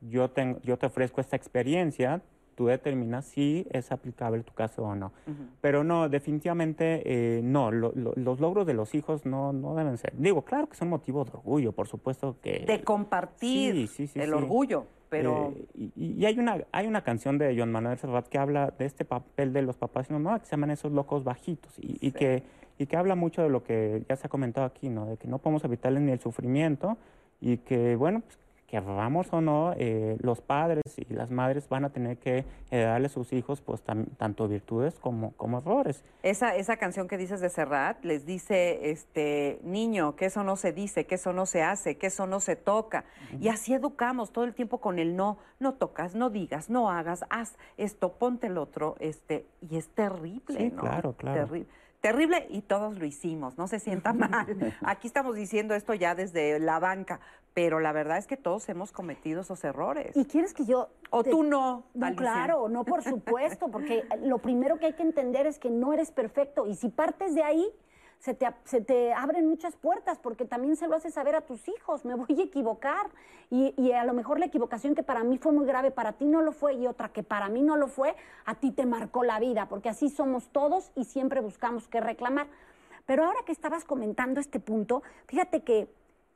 yo, tengo, yo te ofrezco esta experiencia, tú determinas si es aplicable tu caso o no. Pero no, definitivamente eh, no, los logros de los hijos no, no deben ser. Digo, claro que son motivo de orgullo, por supuesto que... De compartir el orgullo. Eh, y, hay una hay una canción de John Manuel Serrat que habla de este papel de los papás y mamás que se llaman esos locos bajitos y, que y que habla mucho de lo que ya se ha comentado aquí, ¿no? De que no podemos evitarles ni el sufrimiento y que, bueno, pues, querramos o no, eh, los padres y las madres van a tener que darle a sus hijos pues tanto virtudes como, como errores. Esa, esa canción que dices de Serrat les dice, este, niño, que eso no se dice, que eso no se hace, que eso no se toca. Y así educamos todo el tiempo con el no, no tocas, no digas, no hagas, haz esto, ponte el otro, este, y es terrible, sí, claro, claro. Terrible terrible y todos lo hicimos, no se sienta mal. Aquí estamos diciendo esto ya desde la banca, pero la verdad es que todos hemos cometido esos errores. ¿Y quieres que yo... O tú no. No, claro, no, por supuesto, porque lo primero que hay que entender es que no eres perfecto y si partes de ahí, se te, abren muchas puertas porque también se lo haces saber a tus hijos, me voy a equivocar y, a lo mejor la equivocación que para mí fue muy grave, para ti no lo fue y otra que para mí no lo fue, a ti te marcó la vida, porque así somos todos y siempre buscamos qué reclamar. Pero ahora que estabas comentando este punto, fíjate que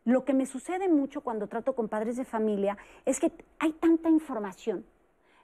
lo que me sucede mucho cuando trato con padres de familia es que hay tanta información.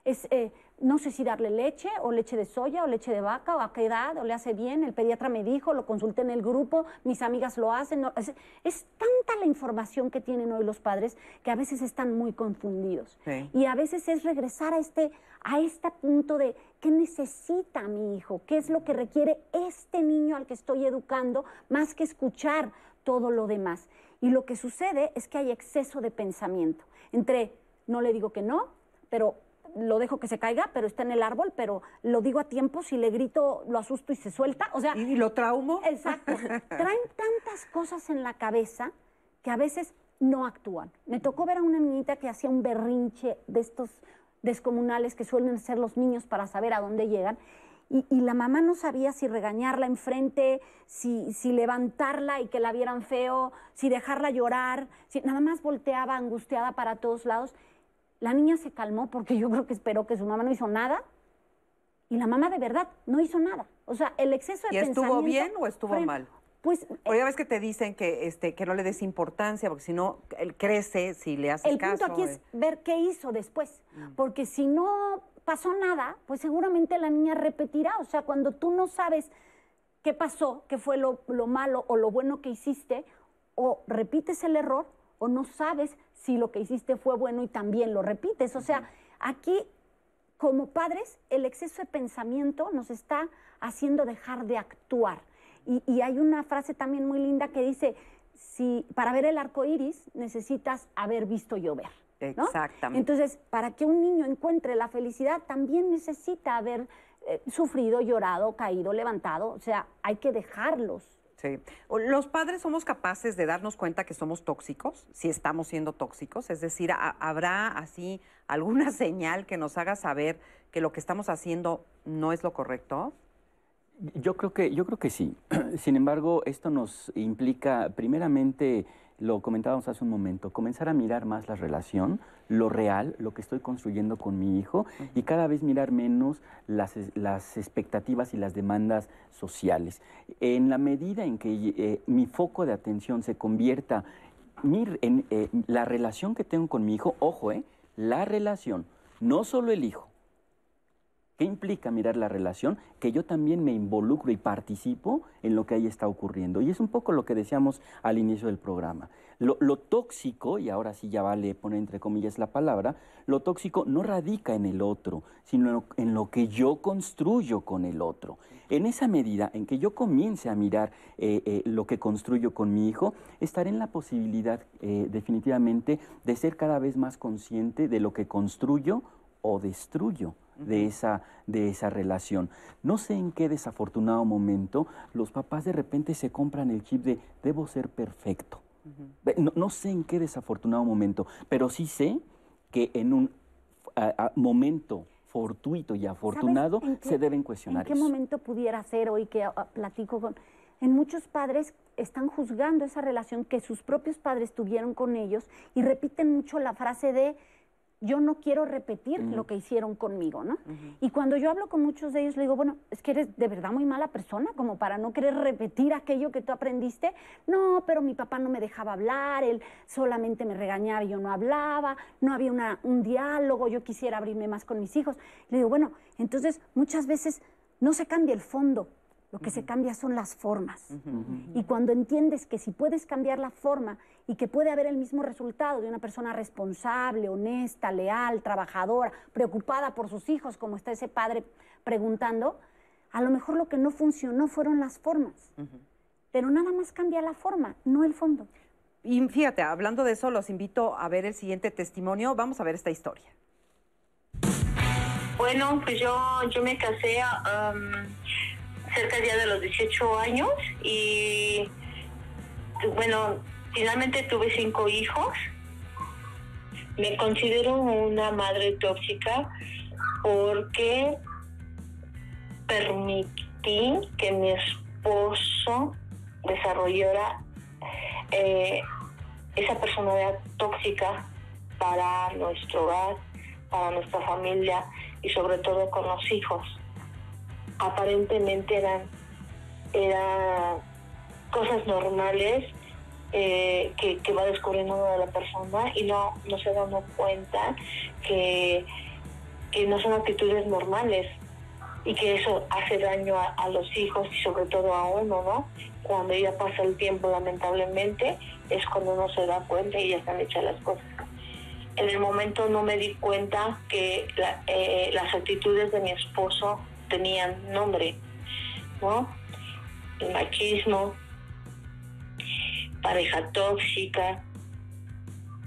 Es, eh, no sé si darle leche o leche de soya o leche de vaca o a qué edad o le hace bien, el pediatra me dijo, lo consulté en el grupo, mis amigas lo hacen. es, tanta la información que tienen hoy los padres que a veces están muy confundidos. Y a veces es regresar a este, a este punto de qué necesita mi hijo, qué es lo que requiere este niño al que estoy educando, más que escuchar todo lo demás. Y lo que sucede es que hay exceso de pensamiento entre, no le digo que no, pero lo dejo que se caiga, pero está en el árbol, pero lo digo a tiempo, si le grito, lo asusto y se suelta. O sea, ¿Y lo traumo? Exacto. Traen tantas cosas en la cabeza que a veces no actúan. Me tocó ver a una niñita que hacía un berrinche de estos descomunales que suelen ser los niños para saber a dónde llegan. Y, la mamá no sabía si regañarla enfrente, si, si levantarla y que la vieran feo, si dejarla llorar, si nada más volteaba angustiada para todos lados. La niña se calmó porque yo creo que esperó que su mamá no hizo nada. Y la mamá de verdad no hizo nada. O sea, el exceso de ¿Y estuvo bien o estuvo mal? Pues, o ya ves que te dicen que, este, que no le des importancia, porque si no, él crece si le haces caso. El punto aquí es ver qué hizo después. Mm. Porque si no pasó nada, pues seguramente la niña repetirá. O sea, cuando tú no sabes qué pasó, qué fue lo, lo malo o lo bueno que hiciste, o repites el error o no sabes si lo que hiciste fue bueno y también lo repites. O sea, aquí como padres el exceso de pensamiento nos está haciendo dejar de actuar. Y, hay una frase también muy linda que dice, si para ver el arco iris necesitas haber visto llover. Exactamente. Entonces, para que un niño encuentre la felicidad, también necesita haber eh, sufrido, llorado, caído, levantado. O sea, hay que dejarlos Sí. ¿Los padres somos capaces de darnos cuenta que somos tóxicos, si estamos siendo tóxicos? Es decir, ¿habrá así alguna señal que nos haga saber que lo que estamos haciendo no es lo correcto? Yo creo que, yo creo que sí. Sin embargo, esto nos implica, primeramente, lo comentábamos hace un momento, comenzar a mirar más la relación, lo real, lo que estoy construyendo con mi hijo y cada vez mirar menos las, las expectativas y las demandas sociales. En la medida en que eh, mi foco de atención se convierta en eh, la relación que tengo con mi hijo, ojo, eh, la relación, no solo el hijo, ¿Qué implica mirar la relación? Que yo también me involucro y participo en lo que ahí está ocurriendo. Y es un poco lo que decíamos al inicio del programa. Lo, tóxico, y ahora sí ya vale poner entre comillas la palabra, lo tóxico no radica en el otro, sino en lo que yo construyo con el otro. En esa medida en que yo comience a mirar eh, eh, lo que construyo con mi hijo, estaré en la posibilidad eh, definitivamente de ser cada vez más consciente de lo que construyo o destruyo de esa, de esa relación. No sé en qué desafortunado momento los papás de repente se compran el chip de debo ser perfecto. no, sé en qué desafortunado momento, pero sí sé que en un momento fortuito y afortunado se deben cuestionar. ¿En qué momento pudiera ser hoy que ah, platico con... En muchos padres están juzgando esa relación que sus propios padres tuvieron con ellos y repiten mucho la frase de yo no quiero repetir lo que hicieron conmigo, ¿no? Y cuando yo hablo con muchos de ellos, le digo, bueno, es que eres de verdad muy mala persona, como para no querer repetir aquello que tú aprendiste. No, pero mi papá no me dejaba hablar, él solamente me regañaba y yo no hablaba, no había un diálogo, yo quisiera abrirme más con mis hijos. Le digo, bueno, entonces muchas veces no se cambia el fondo, lo que se cambia son las formas. Y cuando entiendes que si puedes cambiar la forma y que puede haber el mismo resultado de una persona responsable, honesta, leal, trabajadora, preocupada por sus hijos, como está ese padre preguntando, a lo mejor lo que no funcionó fueron las formas. Pero nada más cambia la forma, no el fondo. Y fíjate, hablando de eso, los invito a ver el siguiente testimonio. Vamos a ver esta historia. Bueno, pues yo, yo me casé cerca ya de los 18 años y bueno, finalmente tuve cinco hijos. Me considero una madre tóxica porque permití que mi esposo desarrollara eh, esa personalidad tóxica para nuestro hogar, para nuestra familia y sobre todo con los hijos aparentemente eran, eran cosas normales eh, que, va descubriendo de la persona y no, no se dan cuenta que, que no son actitudes normales y que eso hace daño a, los hijos y sobre todo a uno, ¿no? Cuando ya pasa el tiempo, lamentablemente, es cuando uno se da cuenta y ya están hechas las cosas. En el momento no me di cuenta que eh, las actitudes de mi esposo tenían nombre, ¿no? El machismo, pareja tóxica,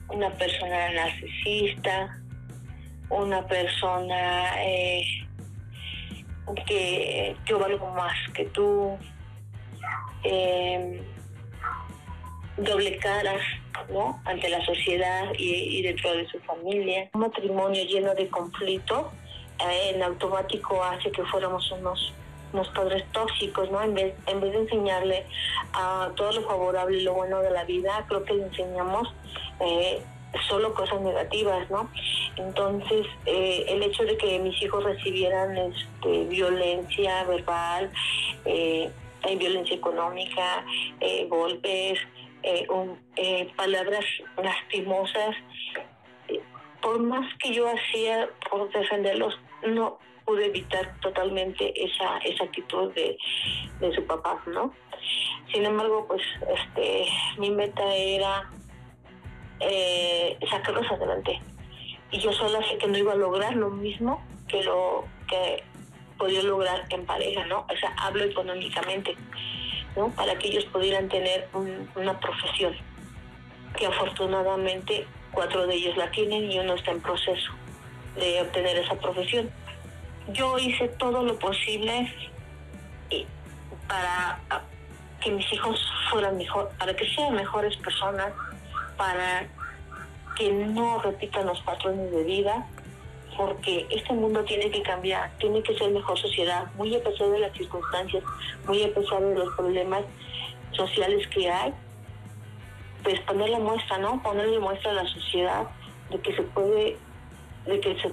una persona narcisista, una persona eh, que yo valgo más que tú, eh, doble caras ¿no? ante la sociedad y, y, dentro de su familia. Un matrimonio lleno de conflicto en automático hace que fuéramos unos, unos padres tóxicos, ¿no? En vez, en vez de enseñarle a todo lo favorable y lo bueno de la vida, creo que le enseñamos eh, solo cosas negativas, ¿no? Entonces, eh, el hecho de que mis hijos recibieran este, violencia verbal, eh, violencia económica, eh, golpes, palabras lastimosas, por más que yo hacía por defenderlos, no pude evitar totalmente esa, esa actitud de, su papá, ¿no? Sin embargo, pues este mi meta era eh, sacarlos adelante. Y yo sola sé que no iba a lograr lo mismo que lo que podía lograr en pareja, ¿no? O sea, hablo económicamente, ¿no? Para que ellos pudieran tener una profesión, que afortunadamente cuatro de ellos la tienen y uno está en proceso de obtener esa profesión. Yo hice todo lo posible para que mis hijos fueran mejor, para que sean mejores personas, para que no repitan los patrones de vida porque este mundo tiene que cambiar, tiene que ser mejor sociedad, muy a pesar de las circunstancias, muy a pesar de los problemas sociales que hay, pues ponerle muestra, ¿no? Ponerle muestra a la sociedad de que se puede, de que se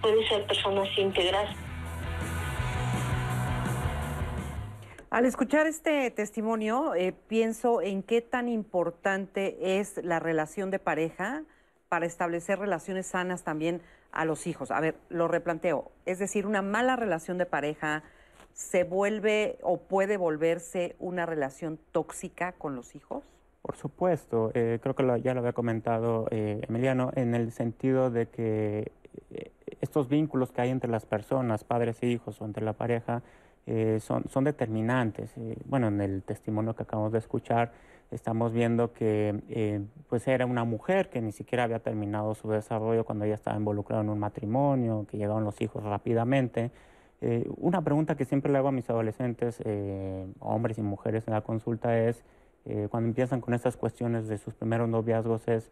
puede ser personas íntegras. Al escuchar este testimonio, eh, pienso en qué tan importante es la relación de pareja para establecer relaciones sanas también a los hijos. A ver, lo replanteo. Es decir, una mala relación de pareja se vuelve o puede volverse una relación tóxica con los hijos. Por supuesto, eh, creo que ya lo había comentado eh, Emiliano, en el sentido de que eh, estos vínculos que hay entre las personas, padres e hijos o entre la pareja, son, son determinantes. bueno, en el testimonio que acabamos de escuchar, estamos viendo que eh, pues era una mujer que ni siquiera había terminado su desarrollo cuando ella estaba involucrada en un matrimonio, que llegaron los hijos rápidamente. Eh, una pregunta que siempre le hago a mis adolescentes, eh, hombres y mujeres en la consulta es, cuando empiezan con estas cuestiones de sus primeros noviazgos, es,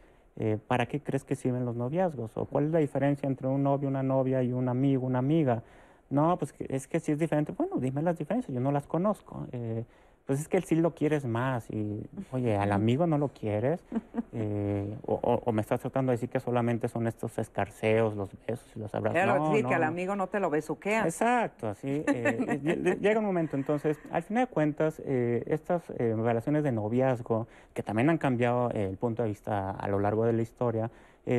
¿para qué crees que sirven los noviazgos? ¿O cuál es la diferencia entre un novio, una novia y un amigo, una amiga? No, pues es que si es diferente, bueno, dime las diferencias, yo no las conozco pues es que él sí lo quieres más y, oye, al amigo no lo quieres, eh, o, me estás tratando de decir que solamente son estos escarceos, los besos y los abrazos. Claro, no, que al amigo no te lo besuqueas. Exacto, así. Eh, llega un momento, entonces, al final de cuentas, eh, estas relaciones de noviazgo, que también han cambiado el punto de vista a lo largo de la historia,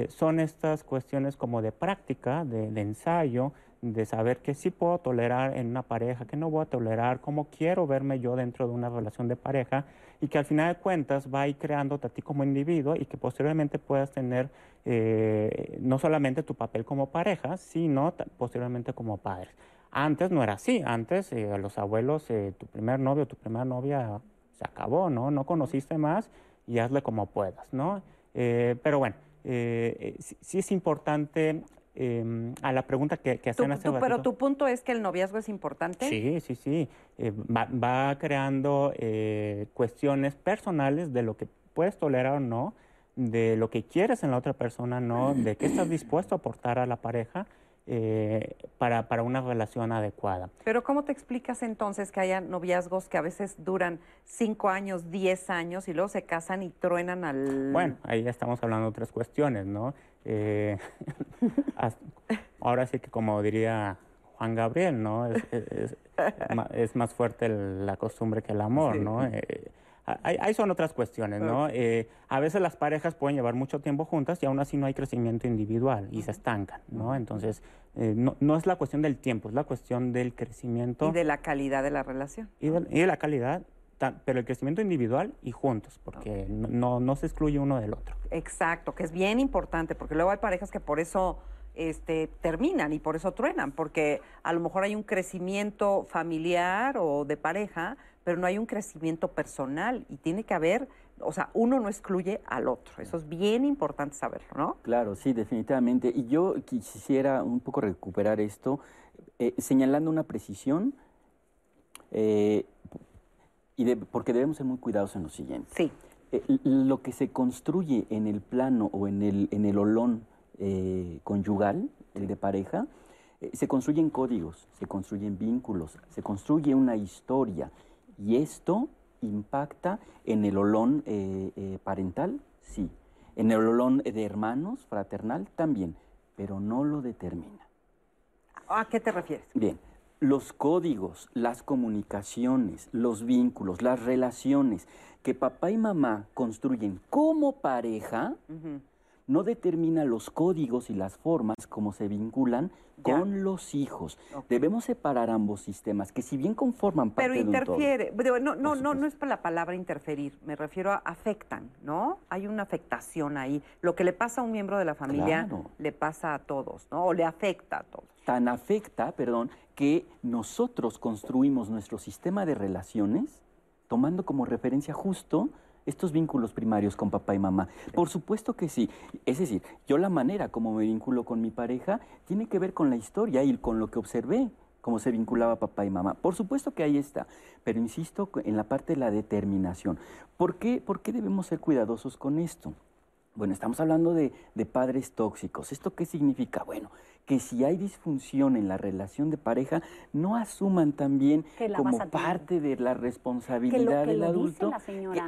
son estas cuestiones como de práctica, de, de ensayo, de saber que sí puedo tolerar en una pareja, que no voy a tolerar, cómo quiero verme yo dentro de una relación de pareja y que al final de cuentas va a ir creándote a ti como individuo y que posteriormente puedas tener eh, no solamente tu papel como pareja, sino posteriormente como padre. Antes no era así, antes eh, los abuelos, eh, tu primer novio, tu primera novia se acabó, ¿no? No conociste más y hazle como puedas, ¿no? pero bueno, sí es importante Em, a la pregunta que, que hacen hace Pero tu punto es que el noviazgo es importante. Sí, sí, sí. Eh, va, creando eh, cuestiones personales de lo que puedes tolerar o no, de lo que quieres en la otra persona, no, de qué estás dispuesto a aportar a la pareja. Eh, para, para, una relación adecuada. Pero ¿cómo te explicas entonces que haya noviazgos que a veces duran cinco años, diez años y luego se casan y truenan al... Bueno, ahí ya estamos hablando de otras cuestiones, ¿no? Eh, ahora sí que como diría Juan Gabriel, ¿no? Es, más fuerte la costumbre que el amor, ¿no? Eh, ahí, son otras cuestiones, ¿no? Eh, a veces las parejas pueden llevar mucho tiempo juntas y aún así no hay crecimiento individual y se estancan, ¿no? Entonces, no, no, es la cuestión del tiempo, es la cuestión del crecimiento. Y de la calidad de la relación. Y de, y de la calidad pero el crecimiento individual y juntos, porque no, no, se excluye uno del otro. Exacto, que es bien importante, porque luego hay parejas que por eso este, terminan y por eso truenan, porque a lo mejor hay un crecimiento familiar o de pareja, pero no hay un crecimiento personal y tiene que haber, o sea, uno no excluye al otro. Eso es bien importante saberlo, ¿no? Claro, sí, definitivamente. Y yo quisiera un poco recuperar esto, eh, señalando una precisión. Eh, y porque debemos ser muy cuidadosos en lo siguiente. Sí. Eh, lo que se construye en el plano o en el, en el olón eh, conyugal, el de pareja, eh, se construyen códigos, se construyen vínculos, se construye una historia. Y esto impacta en el olón parental, sí. En el olón de hermanos, fraternal, también. Pero no lo determina. ¿A qué te refieres? Bien los códigos, las comunicaciones, los vínculos, las relaciones que papá y mamá construyen como pareja, no determina los códigos y las formas como se vinculan con los hijos. Debemos separar ambos sistemas, que si bien conforman parte Pero interfiere, no, no, no, no es para la palabra interferir, me refiero a afectan, ¿no? Hay una afectación ahí. Lo que le pasa a un miembro de la familia le pasa a todos, ¿no? O le afecta a todos. Tan afecta, perdón, que nosotros construimos nuestro sistema de relaciones tomando como referencia justo estos vínculos primarios con papá y mamá. Por supuesto que sí. Es decir, yo la manera como me vinculo con mi pareja tiene que ver con la historia y con lo que observé, cómo se vinculaba papá y mamá. Por supuesto que ahí está, pero insisto en la parte de la determinación. ¿Por qué, ¿Por qué debemos ser cuidadosos con esto? Bueno, estamos hablando de, padres tóxicos. ¿Esto qué significa? Bueno, que si hay disfunción en la relación de pareja, no asuman también como parte de la responsabilidad del adulto.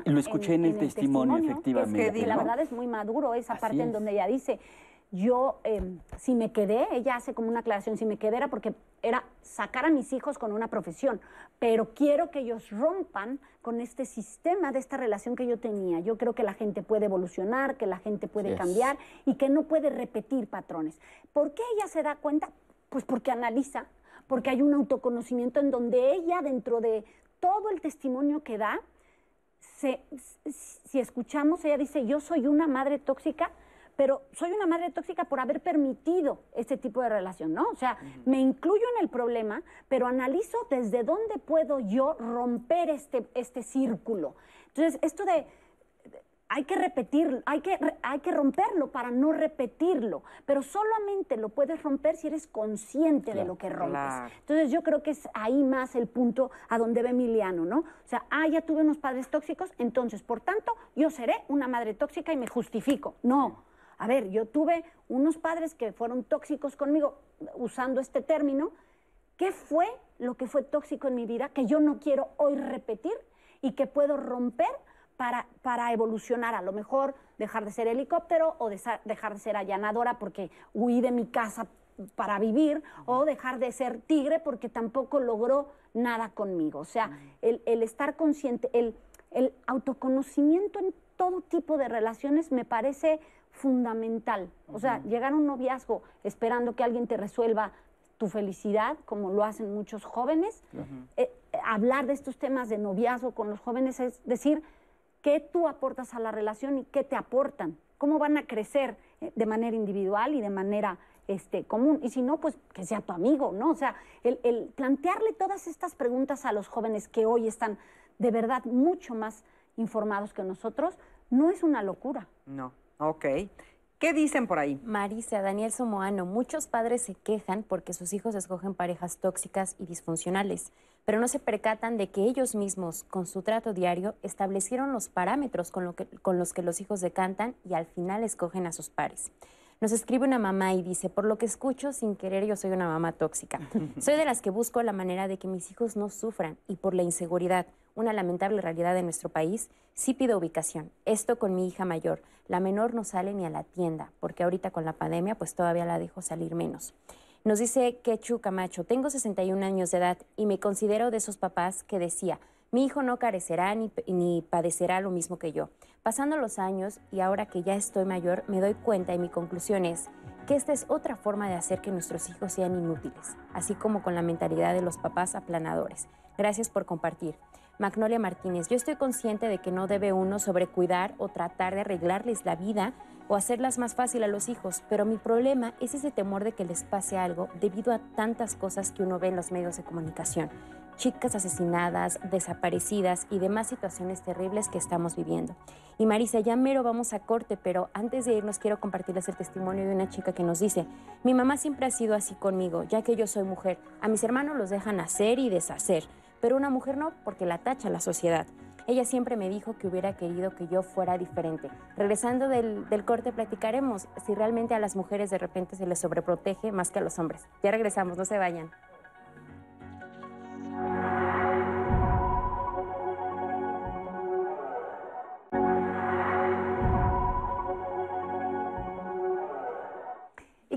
lo escuché en, el, testimonio, efectivamente. que la verdad es muy maduro esa parte en donde ella dice, yo, em, si me quedé, ella hace como una aclaración, si me quedé era porque era sacar a mis hijos con una profesión, pero quiero que ellos rompan con este sistema de esta relación que yo tenía. Yo creo que la gente puede evolucionar, que la gente puede cambiar y que no puede repetir patrones. ¿Por qué ella se da cuenta? Pues porque analiza, porque hay un autoconocimiento en donde ella, dentro de todo el testimonio que da, si escuchamos, ella dice, yo soy una madre tóxica, pero soy una madre tóxica por haber permitido este tipo de relación, ¿no? O sea, me incluyo en el problema, pero analizo desde dónde puedo yo romper este, este círculo. Entonces, esto de hay que repetir, hay que, hay que romperlo para no repetirlo, pero solamente lo puedes romper si eres consciente de lo que rompes. Entonces yo creo que es ahí más el punto a donde ve Emiliano, ¿no? O sea, ah, ya tuve unos padres tóxicos, entonces, por tanto, yo seré una madre tóxica y me justifico. No, a ver, yo tuve unos padres que fueron tóxicos conmigo, usando este término. ¿Qué fue lo que fue tóxico en mi vida que yo no quiero hoy repetir y que puedo romper para, para evolucionar? A lo mejor dejar de ser helicóptero o dejar de ser allanadora porque huí de mi casa para vivir o dejar de ser tigre porque tampoco logró nada conmigo. O sea, el, estar consciente, el, el autoconocimiento en todo tipo de relaciones me parece fundamental. O sea, llegar a un noviazgo esperando que alguien te resuelva tu felicidad, como lo hacen muchos jóvenes. Eh, hablar de estos temas de noviazgo con los jóvenes es decir, qué tú aportas a la relación y qué te aportan, cómo van a crecer eh, de manera individual y de manera este, común. Y si no, pues que sea tu amigo, ¿no? O sea, el, el plantearle todas estas preguntas a los jóvenes que hoy están de verdad mucho más informados que nosotros, no es una locura. No. Ok. ¿Qué dicen por ahí? Marisa, Daniel Somoano, muchos padres se quejan porque sus hijos escogen parejas tóxicas y disfuncionales, pero no se percatan de que ellos mismos, con su trato diario, establecieron los parámetros con, con los que los hijos decantan y al final escogen a sus pares. Nos escribe una mamá y dice, por lo que escucho, sin querer yo soy una mamá tóxica. Soy de las que busco la manera de que mis hijos no sufran y por la inseguridad, una lamentable realidad de nuestro país, sí pido ubicación. Esto con mi hija mayor. La menor no sale ni a la tienda, porque ahorita con la pandemia pues todavía la dejo salir menos. Nos dice Quechu Camacho, tengo 61 años de edad y me considero de esos papás que decía, mi hijo no carecerá ni, ni, padecerá lo mismo que yo. Pasando los años y ahora que ya estoy mayor, me doy cuenta y mi conclusión es que esta es otra forma de hacer que nuestros hijos sean inútiles, así como con la mentalidad de los papás aplanadores. Gracias por compartir. Magnolia Martínez, yo estoy consciente de que no debe uno sobrecuidar o tratar de arreglarles la vida o hacerlas más fácil a los hijos, pero mi problema es ese temor de que les pase algo debido a tantas cosas que uno ve en los medios de comunicación chicas asesinadas, desaparecidas y demás situaciones terribles que estamos viviendo. Y Marisa, ya mero vamos a corte, pero antes de irnos quiero compartirles el testimonio de una chica que nos dice, mi mamá siempre ha sido así conmigo, ya que yo soy mujer. A mis hermanos los dejan hacer y deshacer, pero una mujer no, porque la tacha la sociedad. Ella siempre me dijo que hubiera querido que yo fuera diferente. Regresando del, del, corte, platicaremos si realmente a las mujeres de repente se les sobreprotege más que a los hombres. Ya regresamos, no se vayan.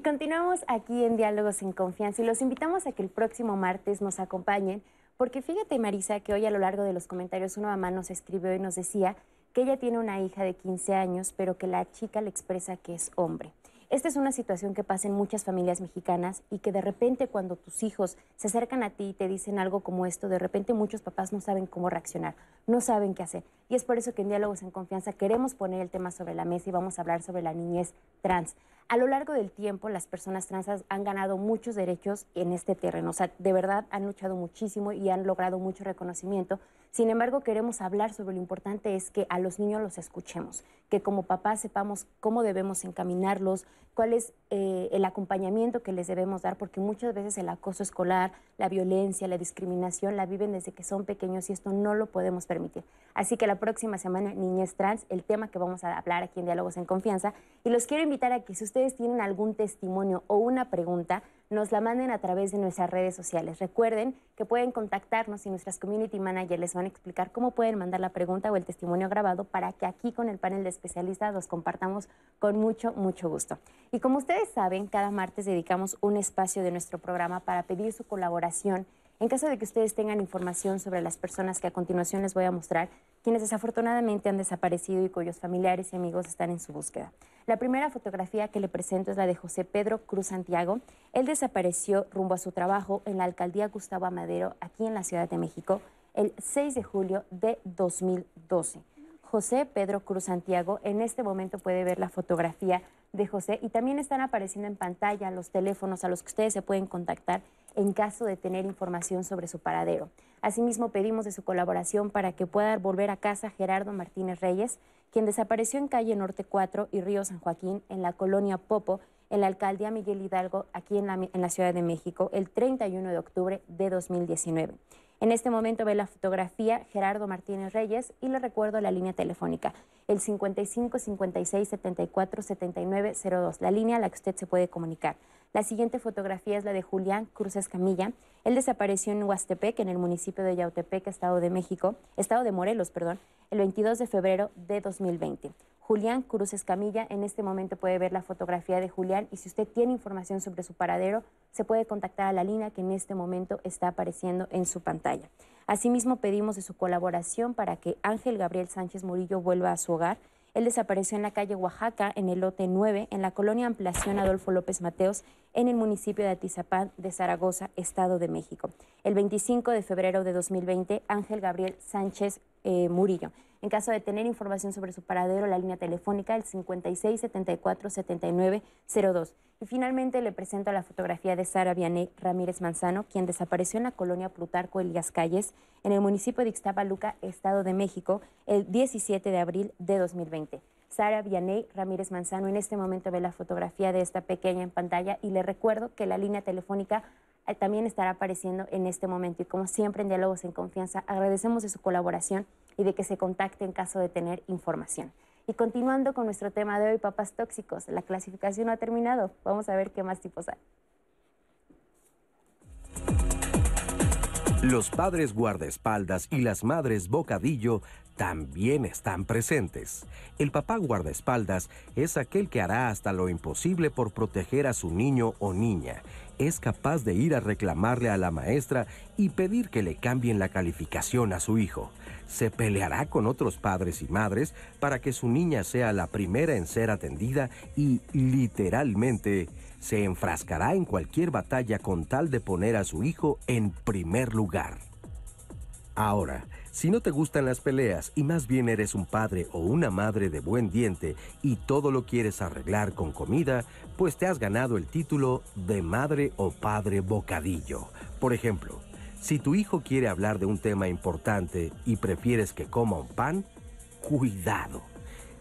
Y continuamos aquí en Diálogos en Confianza y los invitamos a que el próximo martes nos acompañen, porque fíjate Marisa que hoy a lo largo de los comentarios una mamá nos escribió y nos decía que ella tiene una hija de 15 años, pero que la chica le expresa que es hombre. Esta es una situación que pasa en muchas familias mexicanas y que de repente cuando tus hijos se acercan a ti y te dicen algo como esto, de repente muchos papás no saben cómo reaccionar, no saben qué hacer. Y es por eso que en Diálogos en Confianza queremos poner el tema sobre la mesa y vamos a hablar sobre la niñez trans. A lo largo del tiempo las personas trans han ganado muchos derechos en este terreno. O sea, de verdad han luchado muchísimo y han logrado mucho reconocimiento. Sin embargo, queremos hablar sobre lo importante es que a los niños los escuchemos, que como papás sepamos cómo debemos encaminarlos, cuál es eh, el acompañamiento que les debemos dar, porque muchas veces el acoso escolar, la violencia, la discriminación la viven desde que son pequeños y esto no lo podemos permitir. Así que la próxima semana, Niñez Trans, el tema que vamos a hablar aquí en Diálogos en Confianza, y los quiero invitar a que si ustedes tienen algún testimonio o una pregunta, nos la manden a través de nuestras redes sociales. Recuerden que pueden contactarnos y nuestras community managers les van a explicar cómo pueden mandar la pregunta o el testimonio grabado para que aquí con el panel de especialistas los compartamos con mucho, mucho gusto. Y como ustedes saben, cada martes dedicamos un espacio de nuestro programa para pedir su colaboración en caso de que ustedes tengan información sobre las personas que a continuación les voy a mostrar, quienes desafortunadamente han desaparecido y cuyos familiares y amigos están en su búsqueda. La primera fotografía que le presento es la de José Pedro Cruz Santiago. Él desapareció rumbo a su trabajo en la alcaldía Gustavo Amadero, aquí en la Ciudad de México, el 6 de julio de 2012. José Pedro Cruz Santiago. En este momento puede ver la fotografía de José y también están apareciendo en pantalla los teléfonos a los que ustedes se pueden contactar en caso de tener información sobre su paradero. Asimismo, pedimos de su colaboración para que pueda volver a casa Gerardo Martínez Reyes, quien desapareció en calle Norte 4 y Río San Joaquín, en la colonia Popo, en la alcaldía Miguel Hidalgo, aquí en la, en la Ciudad de México, el 31 de octubre de 2019. En este momento ve la fotografía Gerardo Martínez Reyes y le recuerdo la línea telefónica, el 55 56 74 79 02, la línea a la que usted se puede comunicar. La siguiente fotografía es la de Julián Cruz Escamilla. Él desapareció en Huastepec, en el municipio de Yautepec, Estado de México, Estado de Morelos, perdón, el 22 de febrero de 2020. Julián Cruz Escamilla. En este momento puede ver la fotografía de Julián y si usted tiene información sobre su paradero, se puede contactar a la línea que en este momento está apareciendo en su pantalla. Asimismo, pedimos de su colaboración para que Ángel Gabriel Sánchez Murillo vuelva a su hogar. Él desapareció en la calle Oaxaca, en el lote 9, en la colonia Ampliación Adolfo López Mateos, en el municipio de Atizapán de Zaragoza, Estado de México. El 25 de febrero de 2020, Ángel Gabriel Sánchez eh, Murillo en caso de tener información sobre su paradero, la línea telefónica el 56 74 79 02. Y finalmente le presento la fotografía de Sara Vianey Ramírez Manzano, quien desapareció en la colonia Plutarco Elías Calles, en el municipio de Ixtapaluca, Estado de México, el 17 de abril de 2020. Sara Vianey Ramírez Manzano en este momento ve la fotografía de esta pequeña en pantalla y le recuerdo que la línea telefónica también estará apareciendo en este momento. Y como siempre en Diálogos en Confianza, agradecemos de su colaboración y de que se contacte en caso de tener información. Y continuando con nuestro tema de hoy, papás tóxicos, la clasificación no ha terminado. Vamos a ver qué más tipos hay. Los padres guardaespaldas y las madres bocadillo también están presentes. El papá guardaespaldas es aquel que hará hasta lo imposible por proteger a su niño o niña. Es capaz de ir a reclamarle a la maestra y pedir que le cambien la calificación a su hijo. Se peleará con otros padres y madres para que su niña sea la primera en ser atendida y literalmente se enfrascará en cualquier batalla con tal de poner a su hijo en primer lugar. Ahora, si no te gustan las peleas y más bien eres un padre o una madre de buen diente y todo lo quieres arreglar con comida, pues te has ganado el título de madre o padre bocadillo. Por ejemplo, si tu hijo quiere hablar de un tema importante y prefieres que coma un pan, cuidado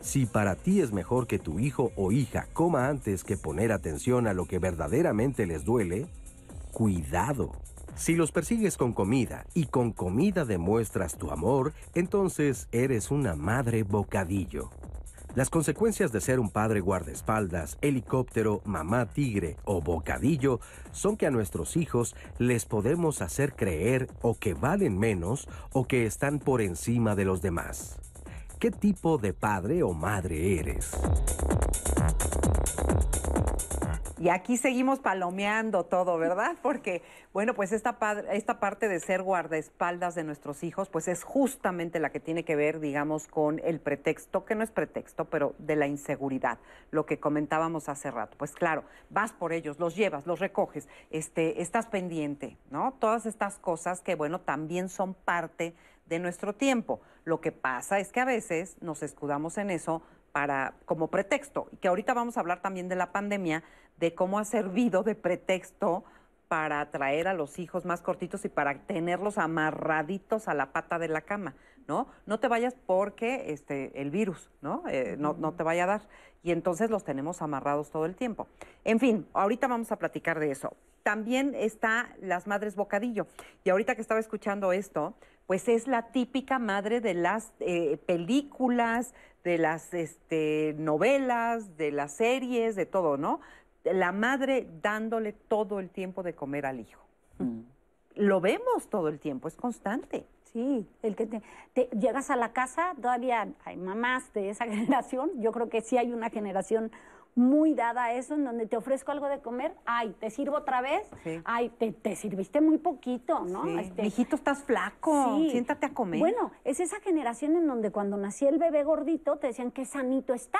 si para ti es mejor que tu hijo o hija coma antes que poner atención a lo que verdaderamente les duele, cuidado. Si los persigues con comida y con comida demuestras tu amor, entonces eres una madre bocadillo. Las consecuencias de ser un padre guardaespaldas, helicóptero, mamá tigre o bocadillo son que a nuestros hijos les podemos hacer creer o que valen menos o que están por encima de los demás. ¿Qué tipo de padre o madre eres? Y aquí seguimos palomeando todo, ¿verdad? Porque, bueno, pues esta, esta parte de ser guardaespaldas de nuestros hijos, pues es justamente la que tiene que ver, digamos, con el pretexto, que no es pretexto, pero de la inseguridad, lo que comentábamos hace rato. Pues claro, vas por ellos, los llevas, los recoges, este, estás pendiente, ¿no? Todas estas cosas que, bueno, también son parte de nuestro tiempo. Lo que pasa es que a veces nos escudamos en eso para como pretexto y que ahorita vamos a hablar también de la pandemia, de cómo ha servido de pretexto para atraer a los hijos más cortitos y para tenerlos amarraditos a la pata de la cama, ¿no? No te vayas porque este, el virus, ¿no? Eh, no, no te vaya a dar. Y entonces los tenemos amarrados todo el tiempo. En fin, ahorita vamos a platicar de eso. También está las madres bocadillo. Y ahorita que estaba escuchando esto, pues es la típica madre de las eh, películas, de las este, novelas, de las series, de todo, ¿no? la madre dándole todo el tiempo de comer al hijo. Mm. Lo vemos todo el tiempo, es constante. Sí, el que te, llegas a la casa, todavía hay mamás de esa generación, yo creo que sí hay una generación muy dada a eso, en donde te ofrezco algo de comer, ay, te sirvo otra vez, ay, te, sirviste muy poquito, ¿no? Sí. Este, Mijito, estás flaco, siéntate a comer. Bueno, es esa generación en donde cuando nacía el bebé gordito te decían que sanito está,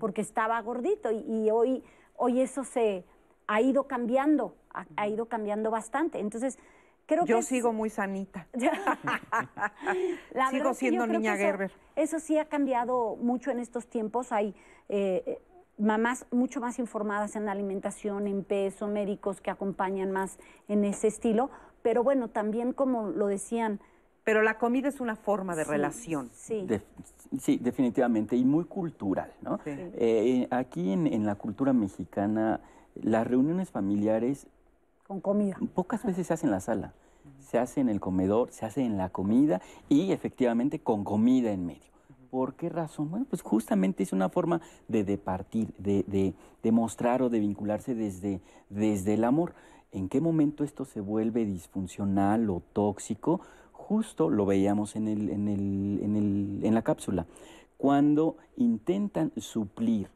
porque estaba gordito, y hoy hoy eso se ha ido cambiando, ha, ido cambiando bastante. Entonces, creo yo sigo muy sanita. sigo siendo niña Gerber. Eso, sí ha cambiado mucho en estos tiempos. Hay eh, mamás mucho más informadas en alimentación, en peso, médicos que acompañan más en ese estilo. Pero bueno, también como lo decían, pero la comida es una forma de relación. Sí. sí, definitivamente, y muy cultural, ¿no? Eh, aquí en, la cultura mexicana, las reuniones familiares... Con comida. Pocas veces se hacen en la sala. Se hace en el comedor, se hace en la comida y efectivamente con comida en medio. ¿Por qué razón? Bueno, pues justamente es una forma de departir, de, de, de mostrar o de vincularse desde, desde el amor. ¿En qué momento esto se vuelve disfuncional o tóxico? justo lo veíamos en, el, en, el, en, el, en la cápsula, cuando intentan suplir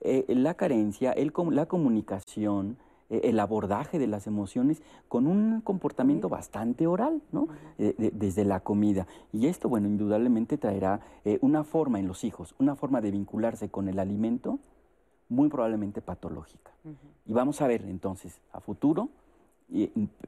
eh, la carencia, el, la comunicación, el abordaje de las emociones con un comportamiento bastante oral, ¿no? Eh, desde la comida. Y esto, bueno, indudablemente traerá una forma en los hijos, una forma de vincularse con el alimento muy probablemente patológica. Y vamos a ver entonces a futuro,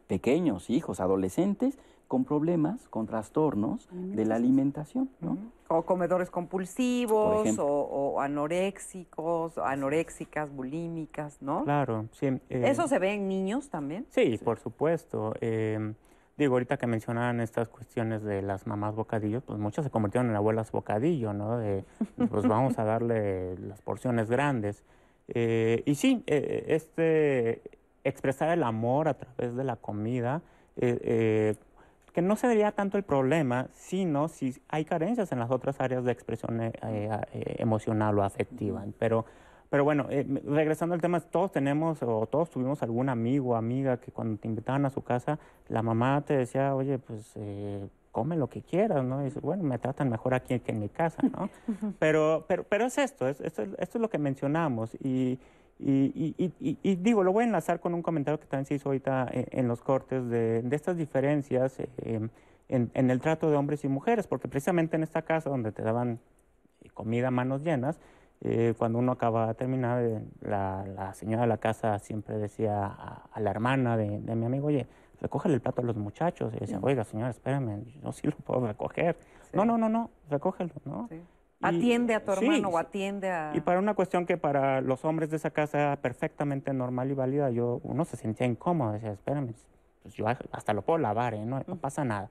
pequeños, hijos, adolescentes, con problemas, con trastornos de la alimentación, ¿no? O comedores compulsivos, o, anoréxicos, anoréxicas, bulímicas, ¿no? Claro, sí. Eh, ¿Eso se ve en niños también? Sí, por supuesto. Em, digo, ahorita que mencionaban estas cuestiones de las mamás bocadillos, pues muchas se convirtieron en abuelas bocadillo, ¿no? De, pues vamos a darle las porciones grandes. Eh, y sí, eh, este expresar el amor a través de la comida, que no sería tanto el problema, sino si hay carencias en las otras áreas de expresión eh, eh, eh, emocional o afectiva. Pero, pero bueno, regresando al tema, todos tenemos o todos tuvimos algún amigo o amiga que cuando te invitaban a su casa, la mamá te decía, oye, pues come lo que quieras, ¿no? Y bueno, me tratan mejor aquí que en mi casa, ¿no? pero, pero, pero es esto, esto, esto es lo que mencionamos. Y, y, digo, lo voy a enlazar con un comentario que también se hizo ahorita eh, en, los cortes de, estas diferencias eh, en, el trato de hombres y mujeres, porque precisamente en esta casa donde te daban comida a manos llenas, eh, cuando uno acaba de terminar, la, señora de la casa siempre decía a, la hermana de, mi amigo, oye, recógele el plato a los muchachos. Y decía, oiga, señora, espérame, yo sí lo puedo recoger. No, no, no, no, recógelo, ¿no? Atiende a tu hermano o atiende a... Y para una cuestión que para los hombres de esa casa era perfectamente normal y válida, yo, uno se sentía incómodo, decía, espérame, pues yo hasta lo puedo lavar, ¿eh? no, pasa nada.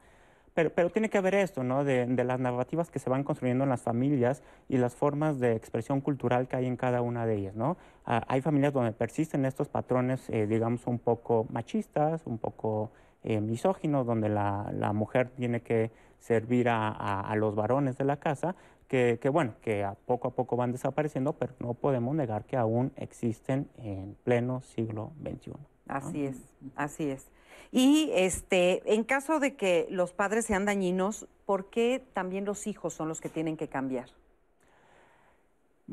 Pero, pero tiene que haber esto, ¿no? De, las narrativas que se van construyendo en las familias y las formas de expresión cultural que hay en cada una de ellas, ¿no? Ah, hay familias donde persisten estos patrones, eh, digamos, un poco machistas, un poco eh, misóginos, donde la, la, mujer tiene que servir a, a, los varones de la casa, que, bueno, que a poco a poco van desapareciendo, pero no podemos negar que aún existen en pleno siglo XXI. Así es, así es. Y este, en caso de que los padres sean dañinos, ¿por qué también los hijos son los que tienen que cambiar?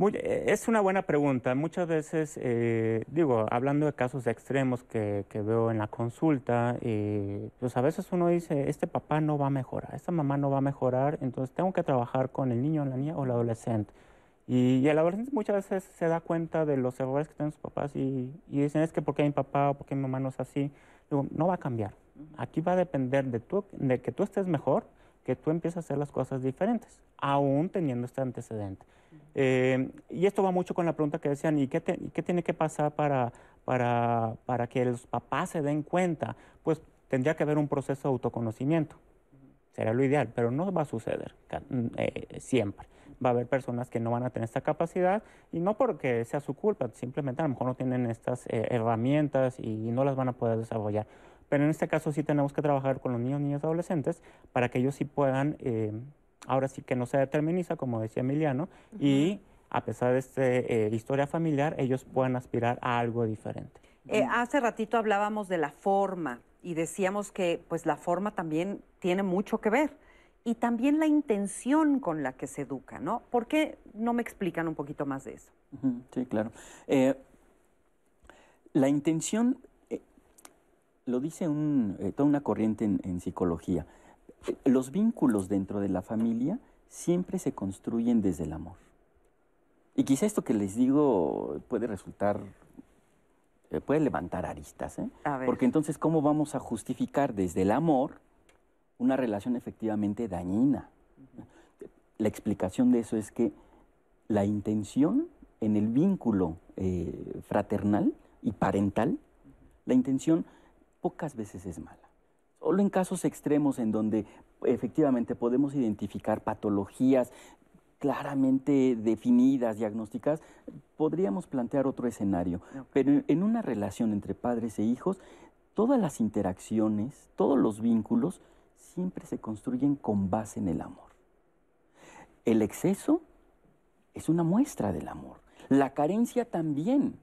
Eh, es una buena pregunta. Muchas veces, eh, digo, hablando de casos extremos que, veo en la consulta, eh, pues a veces uno dice, este papá no va a mejorar, esta mamá no va a mejorar, entonces tengo que trabajar con el niño, la niña o el adolescente. Y, el adolescente muchas veces se da cuenta de los errores que tienen sus papás y, dicen, es que porque mi papá o porque mi mamá no es así. Digo, no va a cambiar. Aquí va a depender de, tú, de que tú estés mejor que tú empiezas a hacer las cosas diferentes, aún teniendo este antecedente. Eh, y esto va mucho con la pregunta que decían, ¿y qué, tiene que pasar para, para, para, que los papás se den cuenta? Pues tendría que haber un proceso de autoconocimiento. Será lo ideal, pero no va a suceder eh, siempre. Va a haber personas que no van a tener esta capacidad y no porque sea su culpa, simplemente a lo mejor no tienen estas eh, herramientas y no las van a poder desarrollar. Pero en este caso sí tenemos que trabajar con los niños, niñas, adolescentes para que ellos sí puedan, eh, ahora sí que no se determiniza, como decía Emiliano, y a pesar de esta eh, historia familiar, ellos puedan aspirar a algo diferente. Eh, hace ratito hablábamos de la forma y decíamos que pues la forma también tiene mucho que ver y también la intención con la que se educa, ¿no? ¿Por qué no me explican un poquito más de eso? Sí, claro. la intención lo dice eh, toda una corriente en, psicología. Eh, los vínculos dentro de la familia siempre se construyen desde el amor. Y quizá esto que les digo puede resultar, eh, puede levantar aristas, ¿eh? Porque entonces, ¿cómo vamos a justificar desde el amor una relación efectivamente dañina? La explicación de eso es que la intención en el vínculo fraternal y parental, la intención pocas veces es mala. Solo en casos extremos en donde efectivamente podemos identificar patologías claramente definidas, diagnósticas, podríamos plantear otro escenario. Pero en una relación entre padres e hijos, todas las interacciones, todos los vínculos, siempre se construyen con base en el amor. El exceso es una muestra del amor. La carencia también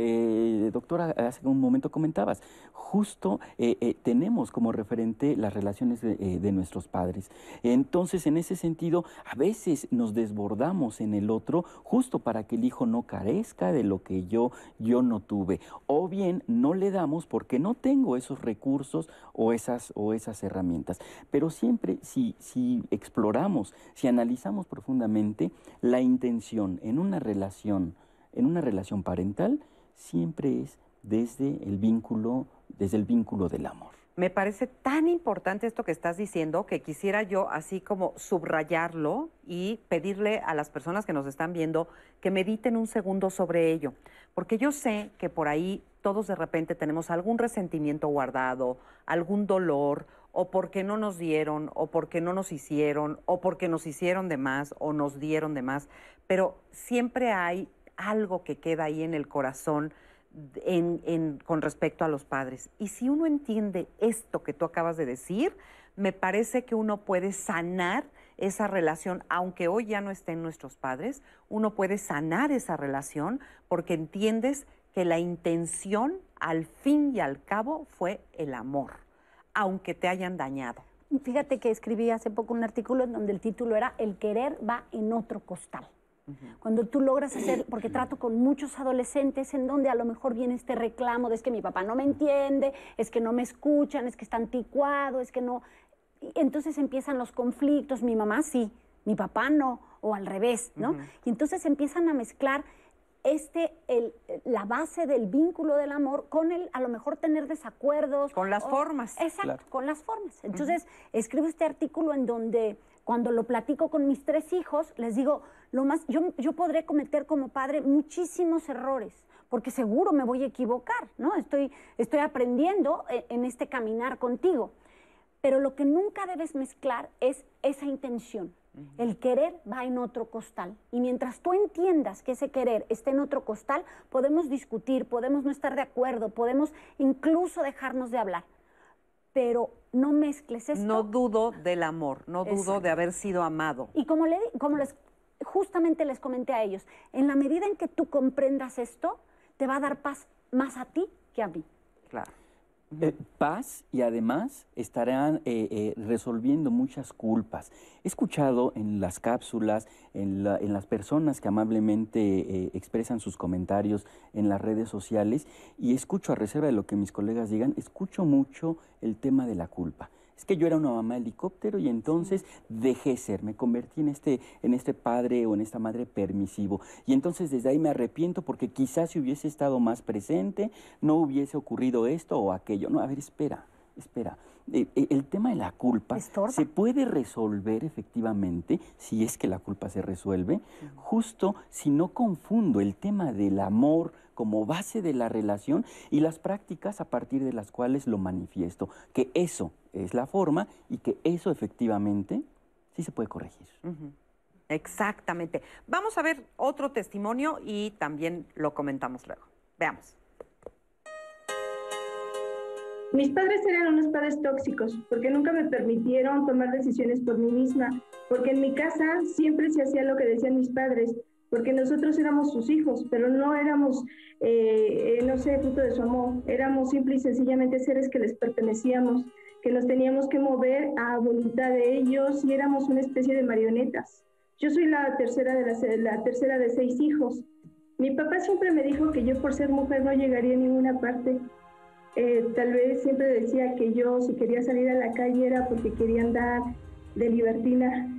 eh, doctora, hace un momento comentabas, justo eh, eh, tenemos como referente las relaciones de, nuestros padres. Entonces, en ese sentido, a veces nos desbordamos en el otro justo para que el hijo no carezca de lo que yo, yo no tuve. O bien no le damos porque no tengo esos recursos o esas, o esas herramientas. Pero siempre, si, si exploramos, si analizamos profundamente la intención en una relación, en una relación parental, siempre es desde el vínculo, desde el vínculo del amor. Me parece tan importante esto que estás diciendo que quisiera yo así como subrayarlo y pedirle a las personas que nos están viendo que mediten un segundo sobre ello, porque yo sé que por ahí todos de repente tenemos algún resentimiento guardado, algún dolor, o porque no nos dieron, o porque no nos hicieron, o porque nos hicieron de más, o nos dieron de más, pero siempre hay algo que queda ahí en el corazón con respecto a los padres. Y si uno entiende esto que tú acabas de decir, me parece que uno puede sanar esa relación, aunque hoy ya no estén nuestros padres, uno puede sanar esa relación porque entiendes que la intención al fin y al cabo fue el amor, aunque te hayan dañado. Fíjate que escribí hace poco un artículo en donde el título era El querer va en otro costal. Cuando tú logras hacer, porque trato con muchos adolescentes en donde a lo mejor viene este reclamo de es que mi papá no me entiende, es que no me escuchan, es que está anticuado, es que no... entonces empiezan los conflictos, mi mamá sí, mi papá no, o al revés, ¿no? Y entonces empiezan a mezclar este, el, la base del vínculo del amor con el, a lo mejor tener desacuerdos. Con las formas. Exacto, con las formas. Entonces, escribo este artículo en donde cuando lo platico con mis tres hijos, les digo, lo más, yo, yo podré cometer como padre muchísimos errores, porque seguro me voy a equivocar, ¿no? Estoy, estoy aprendiendo en, en este caminar contigo. Pero lo que nunca debes mezclar es esa intención. El querer va en otro costal. Y mientras tú entiendas que ese querer está en otro costal, podemos discutir, podemos no estar de acuerdo, podemos incluso dejarnos de hablar pero no mezcles esto. No dudo del amor, no dudo de haber sido amado. Y como, le, como les, justamente les comenté a ellos, en la medida en que tú comprendas esto, te va a dar paz más a ti que a mí. Claro. Eh, paz y además estarán eh, eh, resolviendo muchas culpas. He escuchado en las cápsulas, en, las personas que amablemente expresan sus comentarios en las redes sociales y escucho a reserva de lo que mis colegas digan, escucho mucho el tema de la culpa es que yo era una mamá helicóptero y entonces dejé ser, me convertí en este, en este padre o en esta madre permisivo. Y entonces desde ahí me arrepiento porque quizás si hubiese estado más presente, no hubiese ocurrido esto o aquello. No, a ver, espera, espera. eh, eh, el tema de la culpa se puede resolver efectivamente, si es que la culpa se resuelve, justo si no confundo el tema del amor como base de la relación y las prácticas a partir de las cuales lo manifiesto, que eso es la forma y que eso efectivamente sí se puede corregir. Exactamente. Vamos a ver otro testimonio y también lo comentamos luego. Veamos. Mis padres eran unos padres tóxicos porque nunca me permitieron tomar decisiones por mí misma, porque en mi casa siempre se hacía lo que decían mis padres, porque nosotros éramos sus hijos, pero no éramos, eh, eh, no sé, fruto de su amor, éramos simple y sencillamente seres que les pertenecíamos, que nos teníamos que mover a voluntad de ellos y éramos una especie de marionetas. Yo soy la tercera de, la tercera de seis hijos. Mi papá siempre me dijo que yo por ser mujer no llegaría a ninguna parte, eh, tal vez siempre decía que yo si quería salir a la calle era porque quería andar de libertina,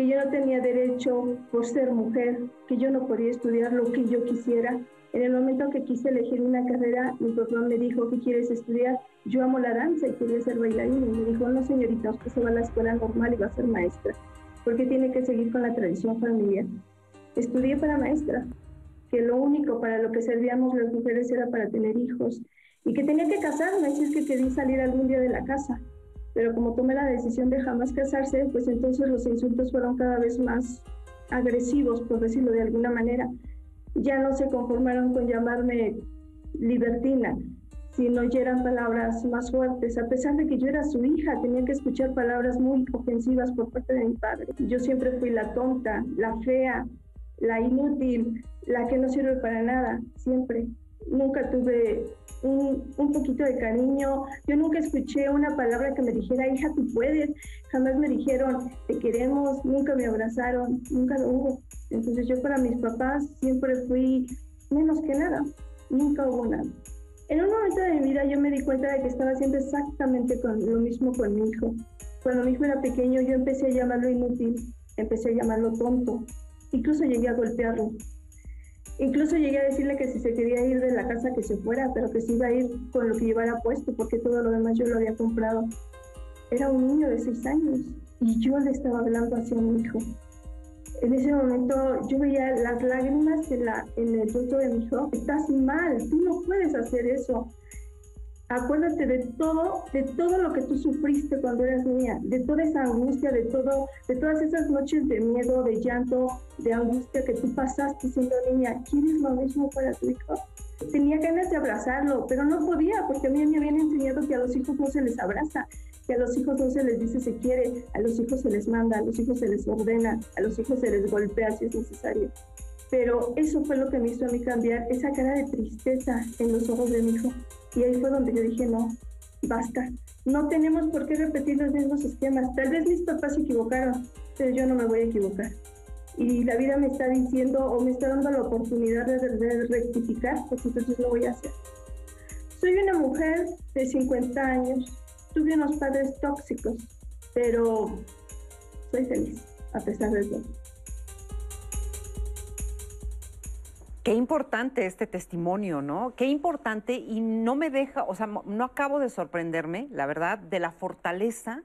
que yo no tenía derecho por ser mujer, que yo no podía estudiar lo que yo quisiera. En el momento que quise elegir una carrera, mi papá me dijo, ¿qué quieres estudiar? Yo amo la danza y quería ser bailarina. Y me dijo, no señorita, usted se va a la escuela normal y va a ser maestra, porque tiene que seguir con la tradición familiar. Estudié para maestra, que lo único para lo que servíamos las mujeres era para tener hijos y que tenía que casarme si es que quería salir algún día de la casa. Pero como tomé la decisión de jamás casarse, pues entonces los insultos fueron cada vez más agresivos, por decirlo de alguna manera. Ya no se conformaron con llamarme libertina, sino ya eran palabras más fuertes. A pesar de que yo era su hija, tenía que escuchar palabras muy ofensivas por parte de mi padre. Yo siempre fui la tonta, la fea, la inútil, la que no sirve para nada, siempre. Nunca tuve un, poquito de cariño. Yo nunca escuché una palabra que me dijera, hija, tú puedes. Jamás me dijeron, te queremos, nunca me abrazaron, nunca lo hubo. Entonces yo para mis papás siempre fui menos que nada, nunca hubo nada. En un momento de mi vida yo me di cuenta de que estaba haciendo exactamente con, lo mismo con mi hijo. Cuando mi hijo era pequeño yo empecé a llamarlo inútil, empecé a llamarlo tonto, incluso llegué a golpearlo. Incluso llegué a decirle que si se quería ir de la casa que se fuera, pero que se iba a ir con lo que llevara puesto, porque todo lo demás yo lo había comprado. Era un niño de seis años y yo le estaba hablando hacia mi hijo. En ese momento yo veía las lágrimas en, la, en el rostro de mi hijo. Estás mal, tú no puedes hacer eso acuérdate de todo, de todo lo que tú sufriste cuando eras niña, de toda esa angustia, de todo, de todas esas noches de miedo, de llanto, de angustia que tú pasaste siendo niña. ¿Quieres lo mismo para tu hijo? Tenía ganas de abrazarlo, pero no podía porque a mí me habían enseñado que a los hijos no se les abraza, que a los hijos no se les dice se quiere, a los hijos se les manda, a los hijos se les ordena, a los hijos se les golpea si es necesario. Pero eso fue lo que me hizo a mí cambiar esa cara de tristeza en los ojos de mi hijo. Y ahí fue donde yo dije, no, basta. No tenemos por qué repetir los mismos esquemas. Tal vez mis papás se equivocaron, pero yo no me voy a equivocar. Y la vida me está diciendo o me está dando la oportunidad de, rectificar, pues entonces lo voy a hacer. Soy una mujer de 50 años, tuve unos padres tóxicos, pero soy feliz a pesar de todo. Qué importante este testimonio, ¿no? Qué importante y no me deja, o sea, no acabo de sorprenderme, la verdad, de la fortaleza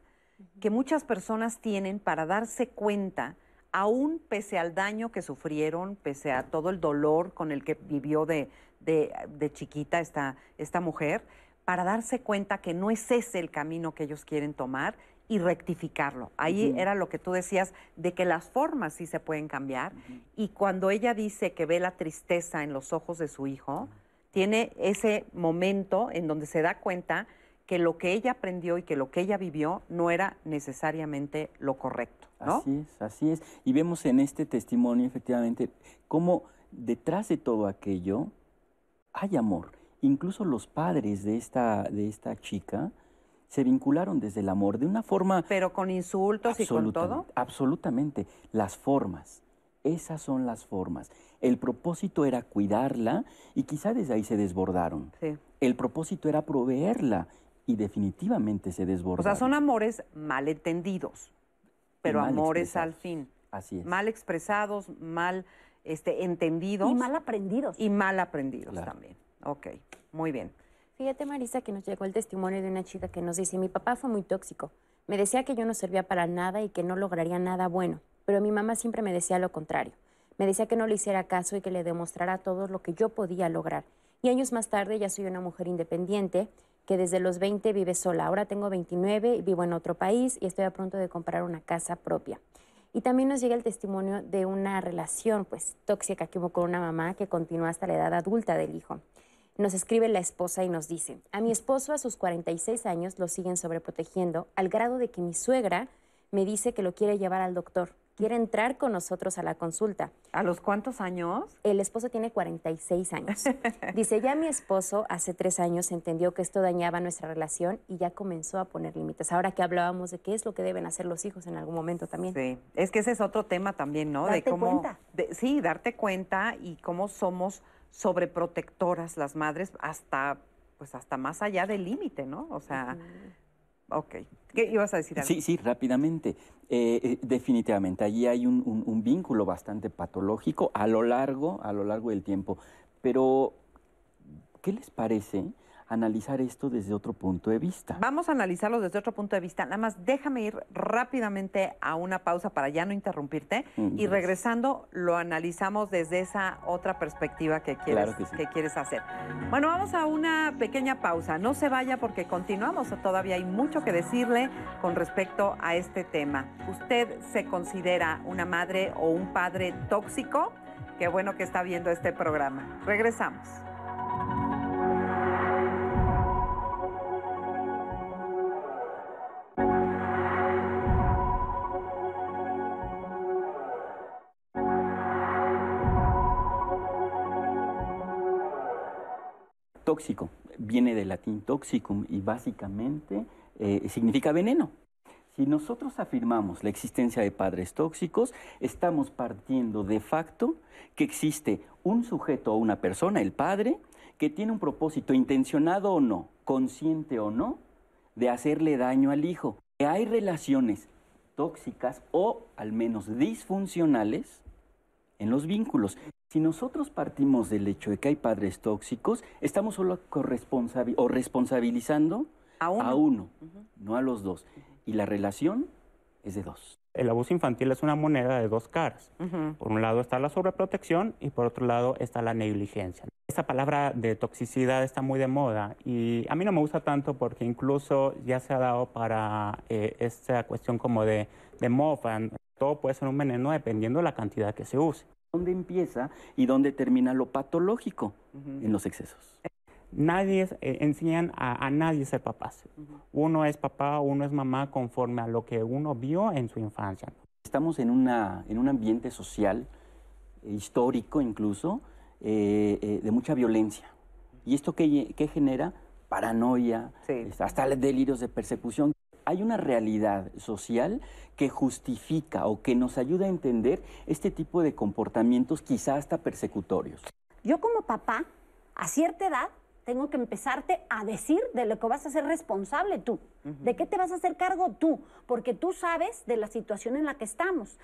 que muchas personas tienen para darse cuenta, aún pese al daño que sufrieron, pese a todo el dolor con el que vivió de, de chiquita esta, esta mujer, para darse cuenta que no es ese el camino que ellos quieren tomar y rectificarlo. Ahí era lo que tú decías de que las formas sí se pueden cambiar y cuando ella dice que ve la tristeza en los ojos de su hijo, tiene ese momento en donde se da cuenta que lo que ella aprendió y que lo que ella vivió no era necesariamente lo correcto. Así es, así es. Y vemos en este testimonio efectivamente cómo detrás de todo aquello hay amor. Incluso los padres de esta, de esta chica, se vincularon desde el amor de una forma... Pero con insultos y con todo. Absolutamente. Las formas. Esas son las formas. El propósito era cuidarla y quizá desde ahí se desbordaron. Sí. El propósito era proveerla y definitivamente se desbordaron. O sea, son amores malentendidos, pero amores al fin. Así es. Mal expresados, mal este, entendidos. Y mal aprendidos. Y mal aprendidos también. Ok, muy bien. Fíjate, Marisa, que nos llegó el testimonio de una chica que nos dice, mi papá fue muy tóxico. Me decía que yo no servía para nada y que no lograría nada bueno, pero mi mamá siempre me decía lo contrario. Me decía que no le hiciera caso y que le demostrara todo lo que yo podía lograr. Y años más tarde ya soy una mujer independiente que desde los 20 vive sola. Ahora tengo 29, vivo en otro país y estoy a punto de comprar una casa propia. Y también nos llega el testimonio de una relación pues tóxica que hubo con una mamá que continúa hasta la edad adulta del hijo. Nos escribe la esposa y nos dice, a mi esposo a sus 46 años lo siguen sobreprotegiendo al grado de que mi suegra me dice que lo quiere llevar al doctor quiere entrar con nosotros a la consulta. ¿A los cuántos años? El esposo tiene 46 años. Dice, ya mi esposo hace tres años entendió que esto dañaba nuestra relación y ya comenzó a poner límites. Ahora que hablábamos de qué es lo que deben hacer los hijos en algún momento también. Sí, es que ese es otro tema también, ¿no? Darte de cómo, cuenta. sí, darte cuenta y cómo somos sobreprotectoras las madres hasta, pues hasta más allá del límite, ¿no? O sea, ok. ¿Qué ibas a decir? Algo? Sí, sí, rápidamente. Eh, eh, definitivamente, allí hay un, un, un, vínculo bastante patológico a lo largo, a lo largo del tiempo. Pero, ¿qué les parece analizar esto desde otro punto de vista? Vamos a analizarlo desde otro punto de vista. Nada más déjame ir rápidamente a una pausa para ya no interrumpirte mm, y regresando lo analizamos desde esa otra perspectiva que quieres, claro que, sí. que quieres hacer. Bueno, vamos a una pequeña pausa. No se vaya porque continuamos. Todavía hay mucho que decirle con respecto a este tema. ¿Usted se considera una madre o un padre tóxico? Qué bueno que está viendo este programa. Regresamos. Tóxico. Viene del latín toxicum y básicamente eh, significa veneno. Si nosotros afirmamos la existencia de padres tóxicos, estamos partiendo de facto que existe un sujeto o una persona, el padre, que tiene un propósito intencionado o no, consciente o no, de hacerle daño al hijo. Que hay relaciones tóxicas o al menos disfuncionales en los vínculos. Si nosotros partimos del hecho de que hay padres tóxicos, estamos solo o responsabilizando a uno, a uno uh -huh. no a los dos. Y la relación es de dos. El abuso infantil es una moneda de dos caras. Uh -huh. Por un lado está la sobreprotección y por otro lado está la negligencia. Esta palabra de toxicidad está muy de moda y a mí no me gusta tanto porque incluso ya se ha dado para eh, esta cuestión como de, de mofa. Todo puede ser un veneno dependiendo de la cantidad que se use dónde empieza y dónde termina lo patológico uh -huh. en los excesos. Nadie eh, enseñan a, a, nadie a ser papás. Uh -huh. Uno es papá, uno es mamá conforme a lo que uno vio en su infancia. Estamos en, una, en un ambiente social, eh, histórico incluso, eh, eh, de mucha violencia. ¿Y esto qué, qué genera? Paranoia, sí. hasta delirios de persecución. Hay una realidad social que justifica o que nos ayuda a entender este tipo de comportamientos quizá hasta persecutorios. Yo como papá, a cierta edad, tengo que empezarte a decir de lo que vas a ser responsable tú, uh -huh. de qué te vas a hacer cargo tú, porque tú sabes de la situación en la que estamos.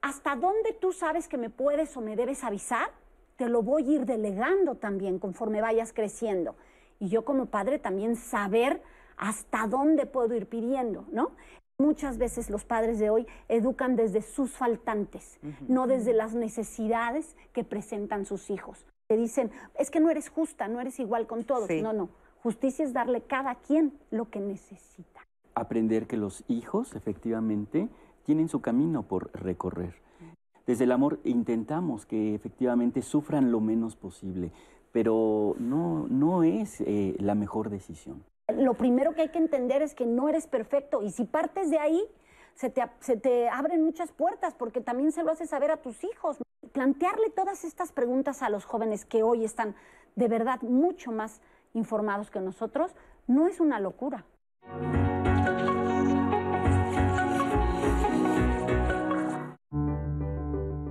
Hasta dónde tú sabes que me puedes o me debes avisar, te lo voy a ir delegando también conforme vayas creciendo. Y yo como padre también saber hasta dónde puedo ir pidiendo, ¿no? Muchas veces los padres de hoy educan desde sus faltantes, uh -huh. no desde las necesidades que presentan sus hijos. Te dicen, es que no eres justa, no eres igual con todos. Sí. No, no. Justicia es darle a cada quien lo que necesita. Aprender que los hijos, efectivamente, tienen su camino por recorrer. Desde el amor intentamos que efectivamente sufran lo menos posible, pero no, no es eh, la mejor decisión lo primero que hay que entender es que no eres perfecto y si partes de ahí, se te, se te, abren muchas puertas porque también se lo haces saber a tus hijos. Plantearle todas estas preguntas a los jóvenes que hoy están de verdad mucho más informados que nosotros no es una locura.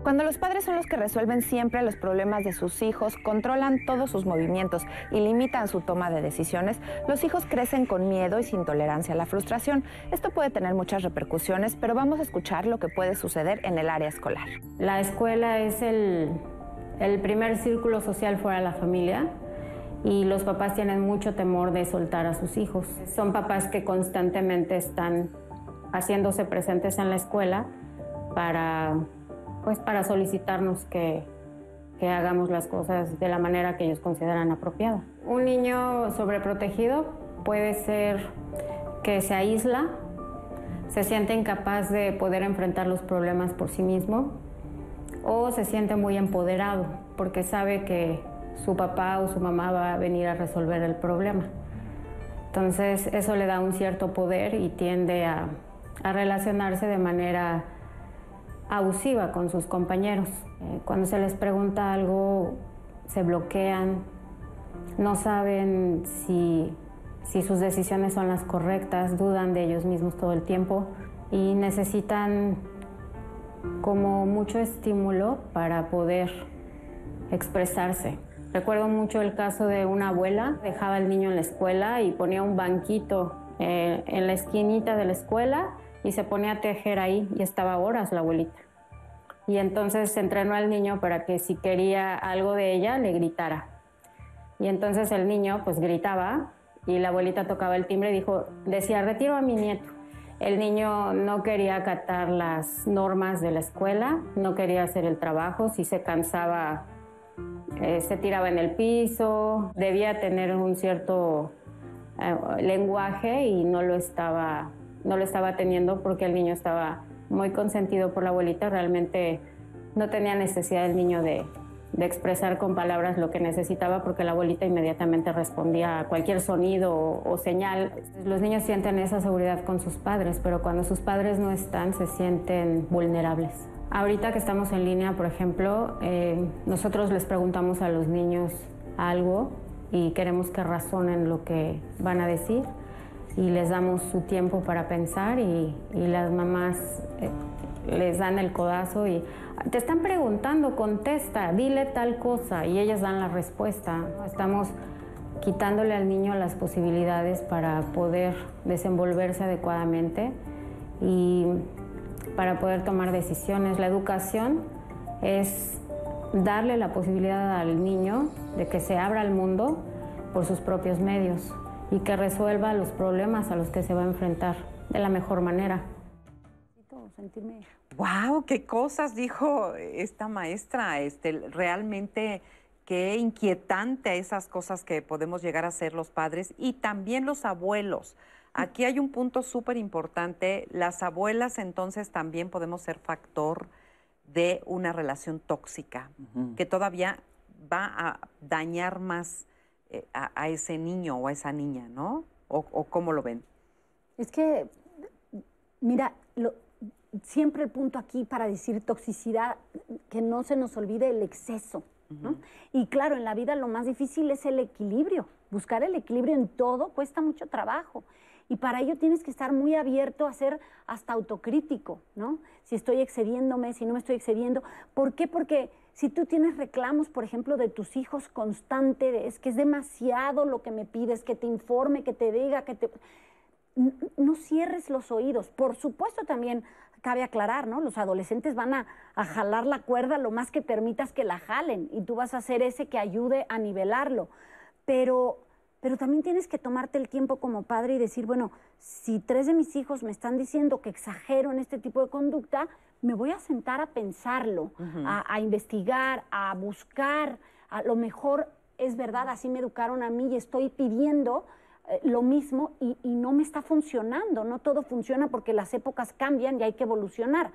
Cuando los padres son los que resuelven siempre los problemas de sus hijos, controlan todos sus movimientos y limitan su toma de decisiones, los hijos crecen con miedo y sin tolerancia a la frustración. Esto puede tener muchas repercusiones, pero vamos a escuchar lo que puede suceder en el área escolar. La escuela es el, el primer círculo social fuera de la familia y los papás tienen mucho temor de soltar a sus hijos. Son papás que constantemente están haciéndose presentes en la escuela para, pues, para solicitarnos que, que hagamos las cosas de la manera que ellos consideran apropiada. Un niño sobreprotegido puede ser que se aísla, se siente incapaz de poder enfrentar los problemas por sí mismo o se siente muy empoderado porque sabe que su papá o su mamá va a venir a resolver el problema. Entonces eso le da un cierto poder y tiende a, relacionarse de manera abusiva con sus compañeros. Eh, cuando se les pregunta algo, se bloquean, no saben si, si sus decisiones son las correctas, dudan de ellos mismos todo el tiempo y necesitan como mucho estímulo para poder expresarse. Recuerdo mucho el caso de una abuela, dejaba al niño en la escuela y ponía un banquito eh, en la esquinita de la escuela y se ponía a tejer ahí y estaba horas la abuelita. Y entonces entrenó al niño para que si quería algo de ella le gritara. Y entonces el niño pues gritaba y la abuelita tocaba el timbre y dijo, decía, retiro a mi nieto. El niño no quería acatar las normas de la escuela, no quería hacer el trabajo, si se cansaba eh, se tiraba en el piso, debía tener un cierto eh, lenguaje y no lo estaba no lo estaba teniendo porque el niño estaba muy consentido por la abuelita, realmente no tenía necesidad el niño de, expresar con palabras lo que necesitaba porque la abuelita inmediatamente respondía a cualquier sonido o, señal. Los niños sienten esa seguridad con sus padres, pero cuando sus padres no están se sienten vulnerables. Ahorita que estamos en línea, por ejemplo, eh, nosotros les preguntamos a los niños algo y queremos que razonen lo que van a decir y les damos su tiempo para pensar y, las mamás eh, les dan el codazo y te están preguntando, contesta, dile tal cosa y ellas dan la respuesta. Estamos quitándole al niño las posibilidades para poder desenvolverse adecuadamente y para poder tomar decisiones. La educación es darle la posibilidad al niño de que se abra al mundo por sus propios medios y que resuelva los problemas a los que se va a enfrentar de la mejor manera. Wow, qué cosas dijo esta maestra. Este, realmente qué inquietante esas cosas que podemos llegar a ser los padres y también los abuelos. Aquí hay un punto súper importante. Las abuelas entonces también podemos ser factor de una relación tóxica que todavía va a dañar más eh, a, ese niño o a esa niña, ¿no? ¿O, cómo lo ven? Es que, mira, siempre el punto aquí para decir toxicidad, que no se nos olvide el exceso. ¿no? Y claro, en la vida lo más difícil es el equilibrio. Buscar el equilibrio en todo cuesta mucho trabajo. Y para ello tienes que estar muy abierto a ser hasta autocrítico, ¿no? Si estoy excediéndome, si no me estoy excediendo. ¿Por qué? Porque si tú tienes reclamos, por ejemplo, de tus hijos constante, es que es demasiado lo que me pides, que te informe, que te diga, que te... No cierres los oídos. Por supuesto también cabe aclarar, ¿no? Los adolescentes van a, a, jalar la cuerda lo más que permitas que la jalen y tú vas a ser ese que ayude a nivelarlo. Pero pero también tienes que tomarte el tiempo como padre y decir, bueno, si tres de mis hijos me están diciendo que exagero en este tipo de conducta, me voy a sentar a pensarlo, a, investigar, a buscar. A lo mejor es verdad, así me educaron a mí y estoy pidiendo eh, lo mismo y, y no me está funcionando. No todo funciona porque las épocas cambian y hay que evolucionar.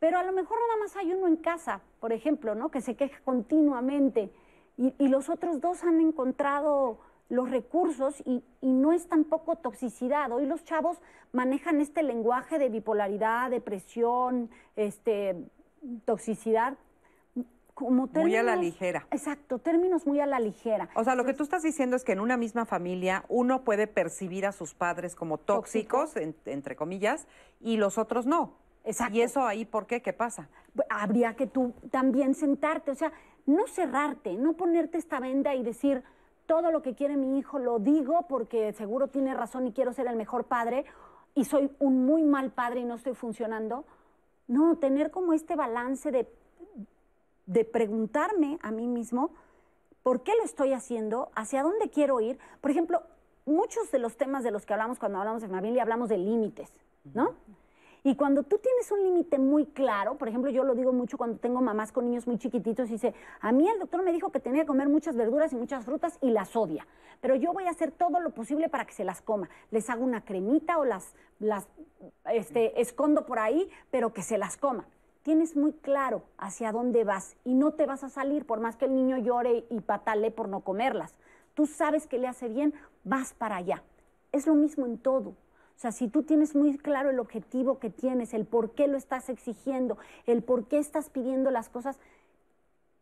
Pero a lo mejor nada más hay uno en casa, por ejemplo, ¿no? que se queja continuamente y, y los otros dos han encontrado los recursos y, no es tampoco toxicidad. Hoy los chavos manejan este lenguaje de bipolaridad, depresión, este, toxicidad. Como muy a la ligera. Exacto, términos muy a la ligera. O sea, lo que tú estás diciendo es que en una misma familia uno puede percibir a sus padres como tóxicos, entre comillas, y los otros no. Exacto. ¿Y eso ahí por qué? ¿Qué pasa? Habría que tú también sentarte, o sea, no cerrarte, no ponerte esta venda y decir, todo lo que quiere mi hijo lo digo porque seguro tiene razón y quiero ser el mejor padre y soy un muy mal padre y no estoy funcionando. No, tener como este balance de, de preguntarme a mí mismo, ¿Por qué lo estoy haciendo? ¿Hacia dónde quiero ir? Por ejemplo, muchos de los temas de los que hablamos cuando hablamos de familia, hablamos de límites, ¿no? Y cuando tú tienes un límite muy claro, por ejemplo, yo lo digo mucho cuando tengo mamás con niños muy chiquititos y dice, a mí el doctor me dijo que tenía que comer muchas verduras y muchas frutas y las odia, pero yo voy a hacer todo lo posible para que se las coma. Les hago una cremita o las, las este, escondo por ahí, pero que se las coma. Tienes muy claro hacia dónde vas y no te vas a salir por más que el niño llore y patale por no comerlas. Tú sabes que le hace bien, vas para allá. Es lo mismo en todo. O sea, si tú tienes muy claro el objetivo que tienes, el por qué lo estás exigiendo, el por qué estás pidiendo las cosas,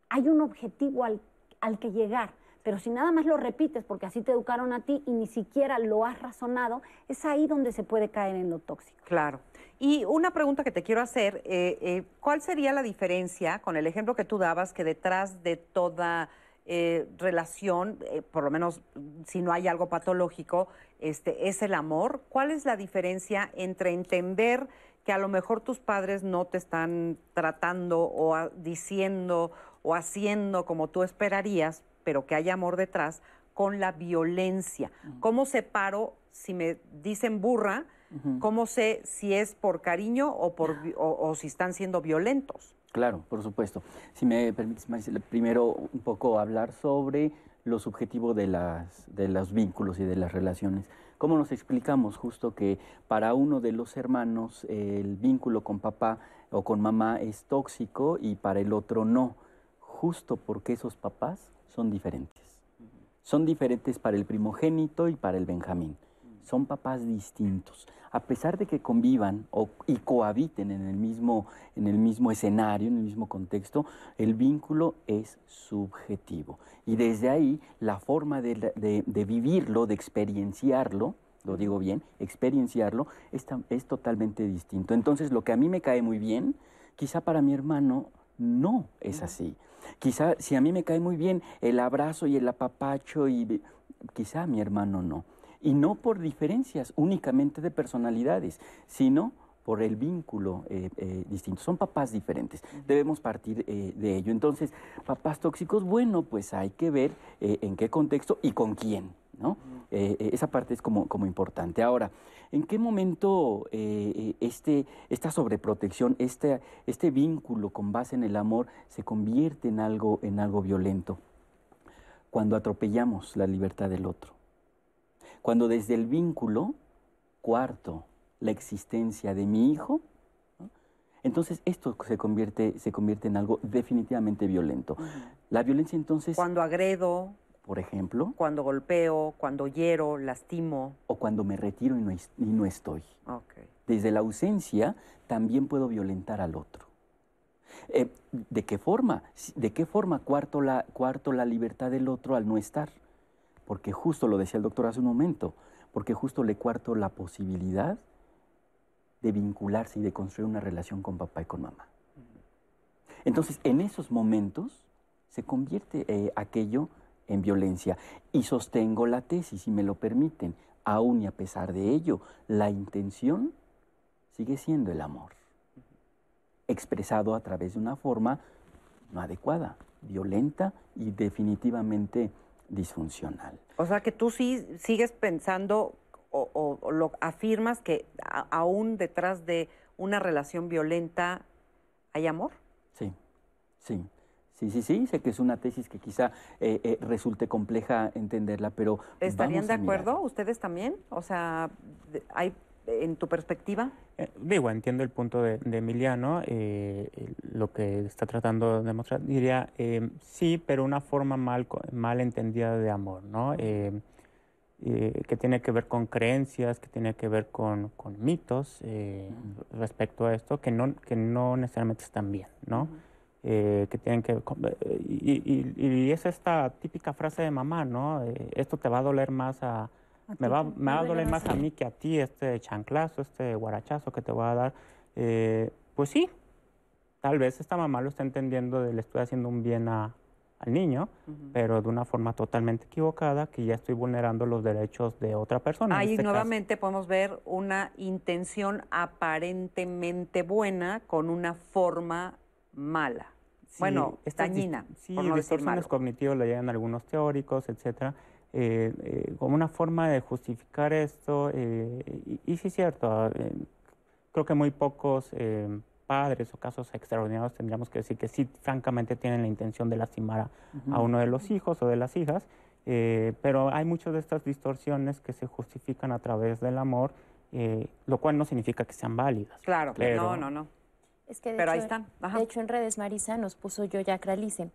hay un objetivo al, al que llegar. Pero si nada más lo repites porque así te educaron a ti y ni siquiera lo has razonado, es ahí donde se puede caer en lo tóxico. Claro. Y una pregunta que te quiero hacer, eh, eh, ¿cuál sería la diferencia con el ejemplo que tú dabas que detrás de toda eh, relación, por lo menos si no hay algo patológico, este, es el amor? ¿Cuál es la diferencia entre entender que a lo mejor tus padres no te están tratando o diciendo o haciendo como tú esperarías, pero que hay amor detrás, con la violencia? ¿Cómo separo si me dicen burra? ¿Cómo sé si es por cariño o, por, o, si están siendo violentos? Claro, por supuesto. Si me permites, primero un poco hablar sobre lo subjetivo de, las, de los vínculos y de las relaciones. ¿Cómo nos explicamos justo que para uno de los hermanos el vínculo con papá o con mamá es tóxico y para el otro no? Justo porque esos papás son diferentes. Son diferentes para el primogénito y para el benjamín. Son papás distintos a pesar de que convivan o, y cohabiten en el, mismo, en el mismo escenario, en el mismo contexto, el vínculo es subjetivo. Y desde ahí la forma de, vivirlo, de experienciarlo, lo digo bien, experienciarlo, es, es totalmente distinto. Entonces, lo que a mí me cae muy bien, quizá para mi hermano no es así. Quizá si a mí me cae muy bien el abrazo y el apapacho, y quizá a mi hermano no y no por diferencias únicamente de personalidades, sino por el vínculo eh, eh, distinto. Son papás diferentes, debemos partir eh, de ello. Entonces, papás tóxicos, bueno, pues hay que ver en qué contexto y con quién, ¿no? esa parte es como, como importante. Ahora, ¿en qué momento este, esta sobreprotección, este, este vínculo con base en el amor se convierte en algo, en algo violento? Cuando atropellamos la libertad del otro cuando desde el vínculo, cuarto, la existencia de mi hijo, entonces esto se convierte, se convierte en algo definitivamente violento. La violencia entonces... Cuando agredo. Por ejemplo. Cuando golpeo, cuando hiero, lastimo. O cuando me retiro y no, estoy. Desde la ausencia también puedo violentar al otro. Eh, ¿De qué forma? ¿De qué forma cuarto la, cuarto la libertad del otro al no estar? Porque justo lo decía el doctor hace un momento, porque justo le cuarto la posibilidad de vincularse y de construir una relación con papá y con mamá. Entonces, en esos momentos se convierte eh, aquello en violencia. Y sostengo la tesis, si me lo permiten, aún y a pesar de ello, la intención sigue siendo el amor, expresado a través de una forma no adecuada, violenta y definitivamente disfuncional. O sea que tú sí sigues pensando o, lo afirmas que aún detrás de una relación violenta hay amor. Sí, sí. Sí, sí, sí, sé que es una tesis que quizá eh, eh, resulte compleja entenderla, pero... ¿Estarían de acuerdo ustedes también? O sea, ¿hay en tu perspectiva? Eh, digo, entiendo el punto de, Emiliano, eh, lo que está tratando de demostrar. Diría, eh, sí, pero una forma mal, mal entendida de amor, ¿no? que tiene que ver con creencias, que tiene que ver con, mitos respecto a esto, que no, que no necesariamente están bien, ¿no? que tienen que y, y, es esta típica frase de mamá, ¿no? esto te va a doler más a, me va, me va a doler más a mí que a ti este chanclazo, este guarachazo que te voy a dar. Eh, pues sí, tal vez esta mamá lo está entendiendo de le estoy haciendo un bien a, al niño, pero de una forma totalmente equivocada, que ya estoy vulnerando los derechos de otra persona. Ahí este nuevamente podemos ver una intención aparentemente buena con una forma mala. bueno, dañina. Sí, por no distorsiones cognitivas le llegan algunos teóricos, etcétera. Eh, eh, como una forma de justificar esto, eh, y, sí es cierto, creo que muy pocos padres o casos extraordinarios tendríamos que decir que sí, francamente tienen la intención de lastimar a, uno de los hijos o de las hijas, pero hay muchas de estas distorsiones que se justifican a través del amor, lo cual no significa que sean válidas. Claro, no, no, no. Es que Pero ahí están. De hecho, en redes, Marisa nos puso yo ya Cralice.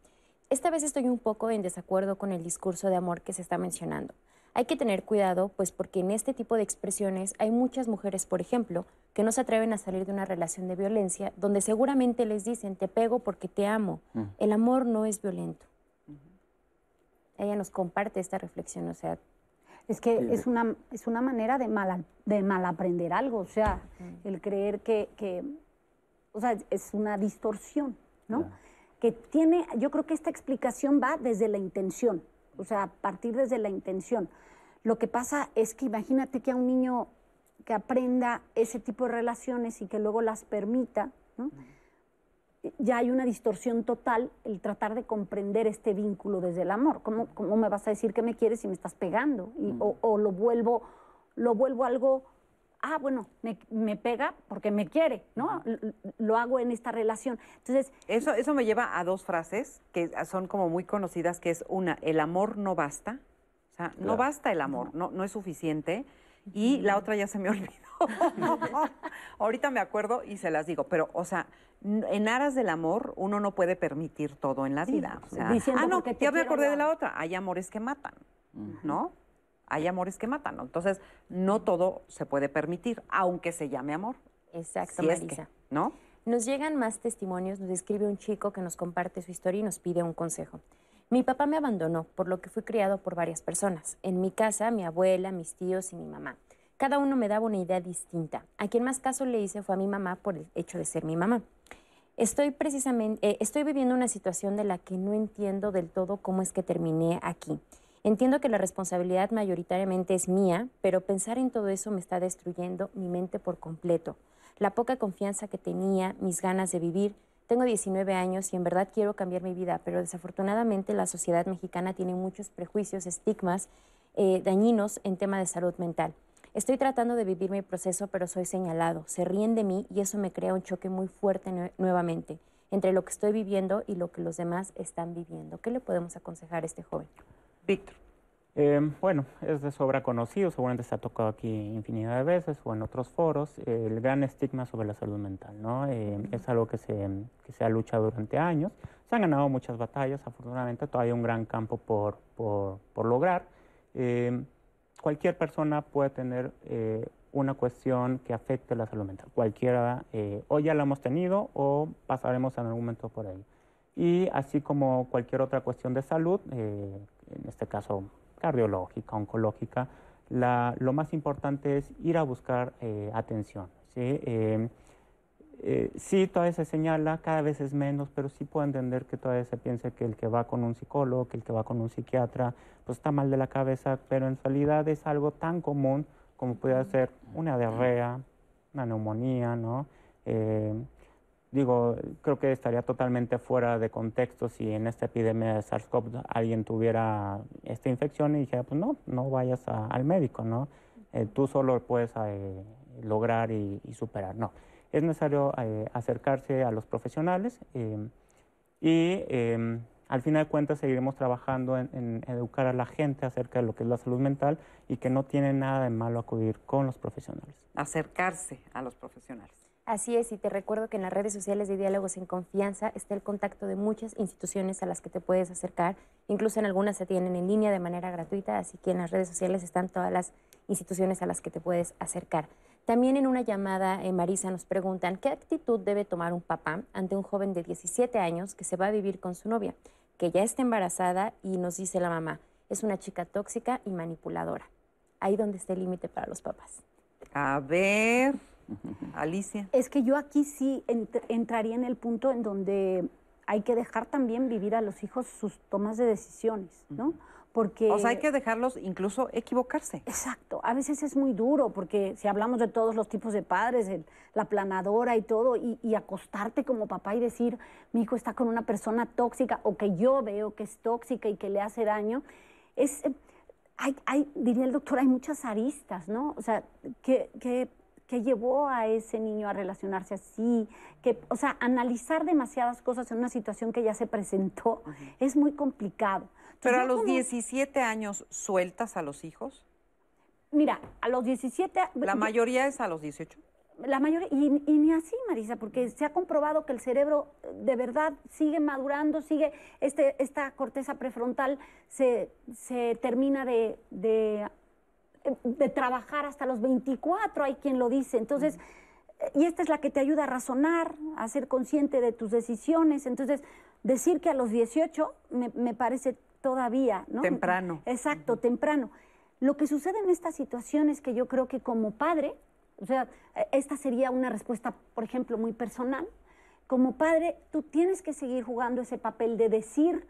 Esta vez estoy un poco en desacuerdo con el discurso de amor que se está mencionando. Hay que tener cuidado, pues porque en este tipo de expresiones hay muchas mujeres, por ejemplo, que no se atreven a salir de una relación de violencia, donde seguramente les dicen, te pego porque te amo. Mm. El amor no es violento. Ella nos comparte esta reflexión, o sea... Es que es una, es una manera de mal, de mal aprender algo, o sea, el creer que o sea, es una distorsión, ¿no? Que tiene, yo creo que esta explicación va desde la intención, o sea, a partir desde la intención. Lo que pasa es que imagínate que a un niño que aprenda ese tipo de relaciones y que luego las permita, ¿no? ya hay una distorsión total el tratar de comprender este vínculo desde el amor. ¿Cómo, cómo me vas a decir que me quieres si me estás pegando? Y, o, o, lo vuelvo, lo vuelvo algo ah, bueno, me, pega porque me quiere, ¿no? Lo hago en esta relación. Entonces... Eso, eso me lleva a dos frases que son como muy conocidas, que es una, el amor no basta, o sea, no basta el amor, no, no es suficiente. Y la otra ya se me olvidó. Ahorita me acuerdo y se las digo, pero, o sea, en aras del amor uno no puede permitir todo en la vida. o sea, ah, no, ya me acordé de la otra. Hay amores que matan, ¿no? Hay amores que matan, ¿no? Entonces, no todo se puede permitir, aunque se llame amor. Exacto, Marisa. ¿No? Nos llegan más testimonios, nos escribe un chico que nos comparte su historia y nos pide un consejo. Mi papá me abandonó, por lo que fui criado por varias personas. En mi casa, mi abuela, mis tíos y mi mamá. Cada uno me daba una idea distinta. A quien más caso le hice fue a mi mamá por el hecho de ser mi mamá. Estoy precisamente, eh, estoy viviendo una situación de la que no entiendo del todo cómo es que terminé aquí. Entiendo que la responsabilidad mayoritariamente es mía, pero pensar en todo eso me está destruyendo mi mente por completo. La poca confianza que tenía, mis ganas de vivir. Tengo 19 años y en verdad quiero cambiar mi vida, pero desafortunadamente la sociedad mexicana tiene muchos prejuicios, estigmas eh, dañinos en tema de salud mental. Estoy tratando de vivir mi proceso, pero soy señalado. Se ríen de mí y eso me crea un choque muy fuerte nuevamente entre lo que estoy viviendo y lo que los demás están viviendo. ¿Qué le podemos aconsejar a este joven? Víctor. Eh, bueno, es de sobra conocido, seguramente se ha tocado aquí infinidad de veces o en otros foros, el gran estigma sobre la salud mental, ¿no? Eh, es algo que se, que se ha luchado durante años, se han ganado muchas batallas, afortunadamente todavía hay un gran campo por, por, por lograr. Eh, cualquier persona puede tener una cuestión que afecte la salud mental, cualquiera, o ya la hemos tenido o pasaremos en algún momento por ahí. Y así como cualquier otra cuestión de salud, en este caso cardiológica, oncológica, lo más importante es ir a buscar eh, atención. ¿sí? Eh, eh, sí, todavía se señala, cada vez es menos, pero sí puedo entender que todavía se piensa que el que va con un psicólogo, que el que va con un psiquiatra, pues está mal de la cabeza, pero en realidad es algo tan común como puede ser una diarrea, una neumonía, ¿no? Digo, creo que estaría totalmente fuera de contexto si en esta epidemia de SARS-CoV alguien tuviera esta infección y dijera, pues no, no vayas al médico, ¿no? Eh, tú solo puedes eh, lograr y, superar. No, es necesario eh, acercarse a los profesionales y em, al final de cuentas seguiremos trabajando en, en, educar a la gente acerca de lo que es la salud mental y que no tiene nada de malo acudir con los profesionales. Acercarse a los profesionales. Así es, y te recuerdo que en las redes sociales de Diálogos en Confianza está el contacto de muchas instituciones a las que te puedes acercar. Incluso en algunas se tienen en línea de manera gratuita, así que en las redes sociales están todas las instituciones a las que te puedes acercar. También en una llamada, eh, Marisa, nos preguntan qué actitud debe tomar un papá ante un joven de 17 años que se va a vivir con su novia, que ya está embarazada y nos dice la mamá, es una chica tóxica y manipuladora. Ahí donde está el límite para los papás. A ver. Alicia. Es que yo aquí sí entraría en el punto en donde hay que dejar también vivir a los hijos sus tomas de decisiones, ¿no? Porque, o sea, hay que dejarlos incluso equivocarse. Exacto. A veces es muy duro porque si hablamos de todos los tipos de padres, la planadora y todo, y, acostarte como papá y decir, mi hijo está con una persona tóxica o que yo veo que es tóxica y que le hace daño, es, hay, hay diría el doctor, hay muchas aristas, ¿no? O sea, que, que ¿Qué llevó a ese niño a relacionarse así, que, o sea, analizar demasiadas cosas en una situación que ya se presentó es muy complicado. Pero a los 17 años, ¿sueltas a los hijos? Mira, a los 17... La mayoría es a los 18. La mayoría, y, ni así, Marisa, porque se ha comprobado que el cerebro de verdad sigue madurando, sigue, este, esta corteza prefrontal se, se termina de, de, de, trabajar hasta los 24, hay quien lo dice. Entonces, y esta es la que te ayuda a razonar, a ser consciente de tus decisiones. Entonces, decir que a los 18 me, me parece todavía, ¿no? Temprano. Exacto, temprano. Lo que sucede en esta situación es que yo creo que como padre, o sea, esta sería una respuesta, por ejemplo, muy personal. Como padre, tú tienes que seguir jugando ese papel de decir,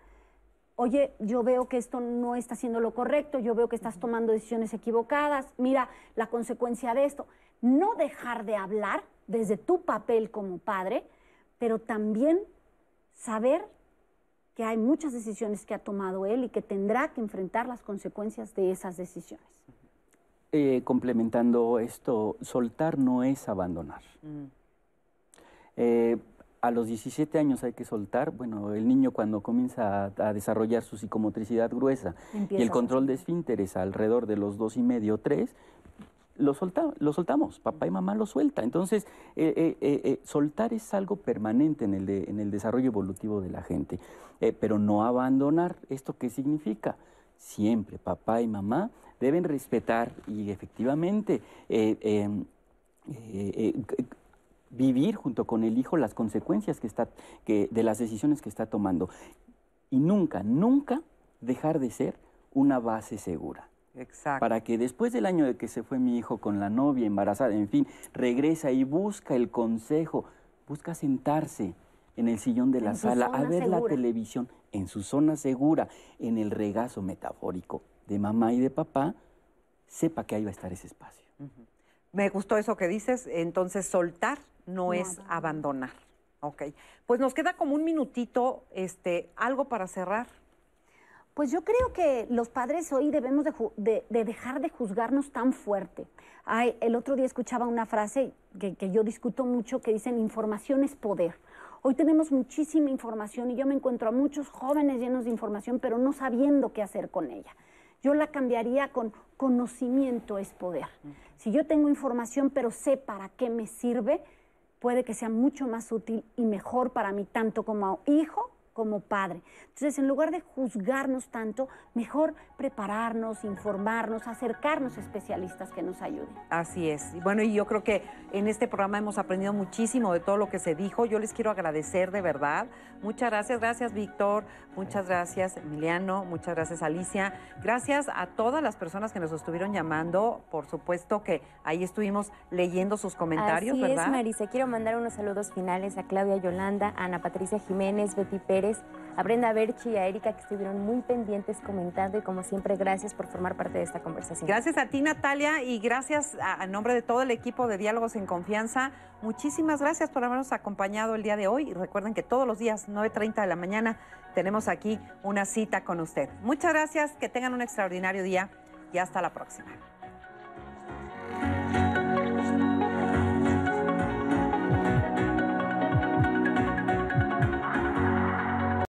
oye, yo veo que esto no está haciendo lo correcto, yo veo que estás tomando decisiones equivocadas, mira la consecuencia de esto. No dejar de hablar desde tu papel como padre, pero también saber que hay muchas decisiones que ha tomado él y que tendrá que enfrentar las consecuencias de esas decisiones. Eh, complementando esto, soltar no es abandonar. Mm. Eh, a los 17 años hay que soltar, bueno, el niño cuando comienza a, desarrollar su psicomotricidad gruesa y el control de esfínteres alrededor de los dos y medio, tres, lo, solta, lo soltamos, papá y mamá lo suelta. Entonces, eh, eh, eh, soltar es algo permanente en el, en el desarrollo evolutivo de la gente, pero no abandonar. ¿Esto qué significa? Siempre papá y mamá deben respetar y efectivamente em, vivir junto con el hijo las consecuencias que está, que, de las decisiones que está tomando. Y nunca, nunca dejar de ser una base segura. Exacto. Para que después del año de que se fue mi hijo con la novia embarazada, en fin, regresa y busca el consejo, busca sentarse en el sillón de la sala a ver la televisión en su zona segura, en el regazo metafórico de mamá y de papá, sepa que ahí va a estar ese espacio. Me gustó eso que dices, entonces soltar no, es abandonar. Ok, pues nos queda como un minutito, este, algo para cerrar. Pues yo creo que los padres hoy debemos de, dejar de juzgarnos tan fuerte. el otro día escuchaba una frase que, que yo discuto mucho que dicen información es poder. Hoy tenemos muchísima información y yo me encuentro a muchos jóvenes llenos de información, pero no sabiendo qué hacer con ella. Yo la cambiaría con conocimiento es poder. Si yo tengo información, pero sé para qué me sirve, puede que sea mucho más útil y mejor para mí, tanto como hijo como padre. Entonces, en lugar de juzgarnos tanto, mejor prepararnos, informarnos, acercarnos a especialistas que nos ayuden. Así es. Y bueno, y yo creo que en este programa hemos aprendido muchísimo de todo lo que se dijo. Yo les quiero agradecer de verdad. Muchas gracias. Gracias, Víctor. Muchas gracias, Emiliano. Muchas gracias, Alicia. Gracias a todas las personas que nos estuvieron llamando. Por supuesto que ahí estuvimos leyendo sus comentarios, Así ¿verdad? Es, Marisa. Quiero mandar unos saludos finales a Claudia Yolanda, a Ana Patricia Jiménez, Betty Pérez a Brenda Berchi y a Erika que estuvieron muy pendientes comentando y como siempre gracias por formar parte de esta conversación. Gracias a ti Natalia y gracias a, nombre de todo el equipo de Diálogos en Confianza. Muchísimas gracias por habernos acompañado el día de hoy y recuerden que todos los días 9.30 de la mañana tenemos aquí una cita con usted. Muchas gracias, que tengan un extraordinario día y hasta la próxima.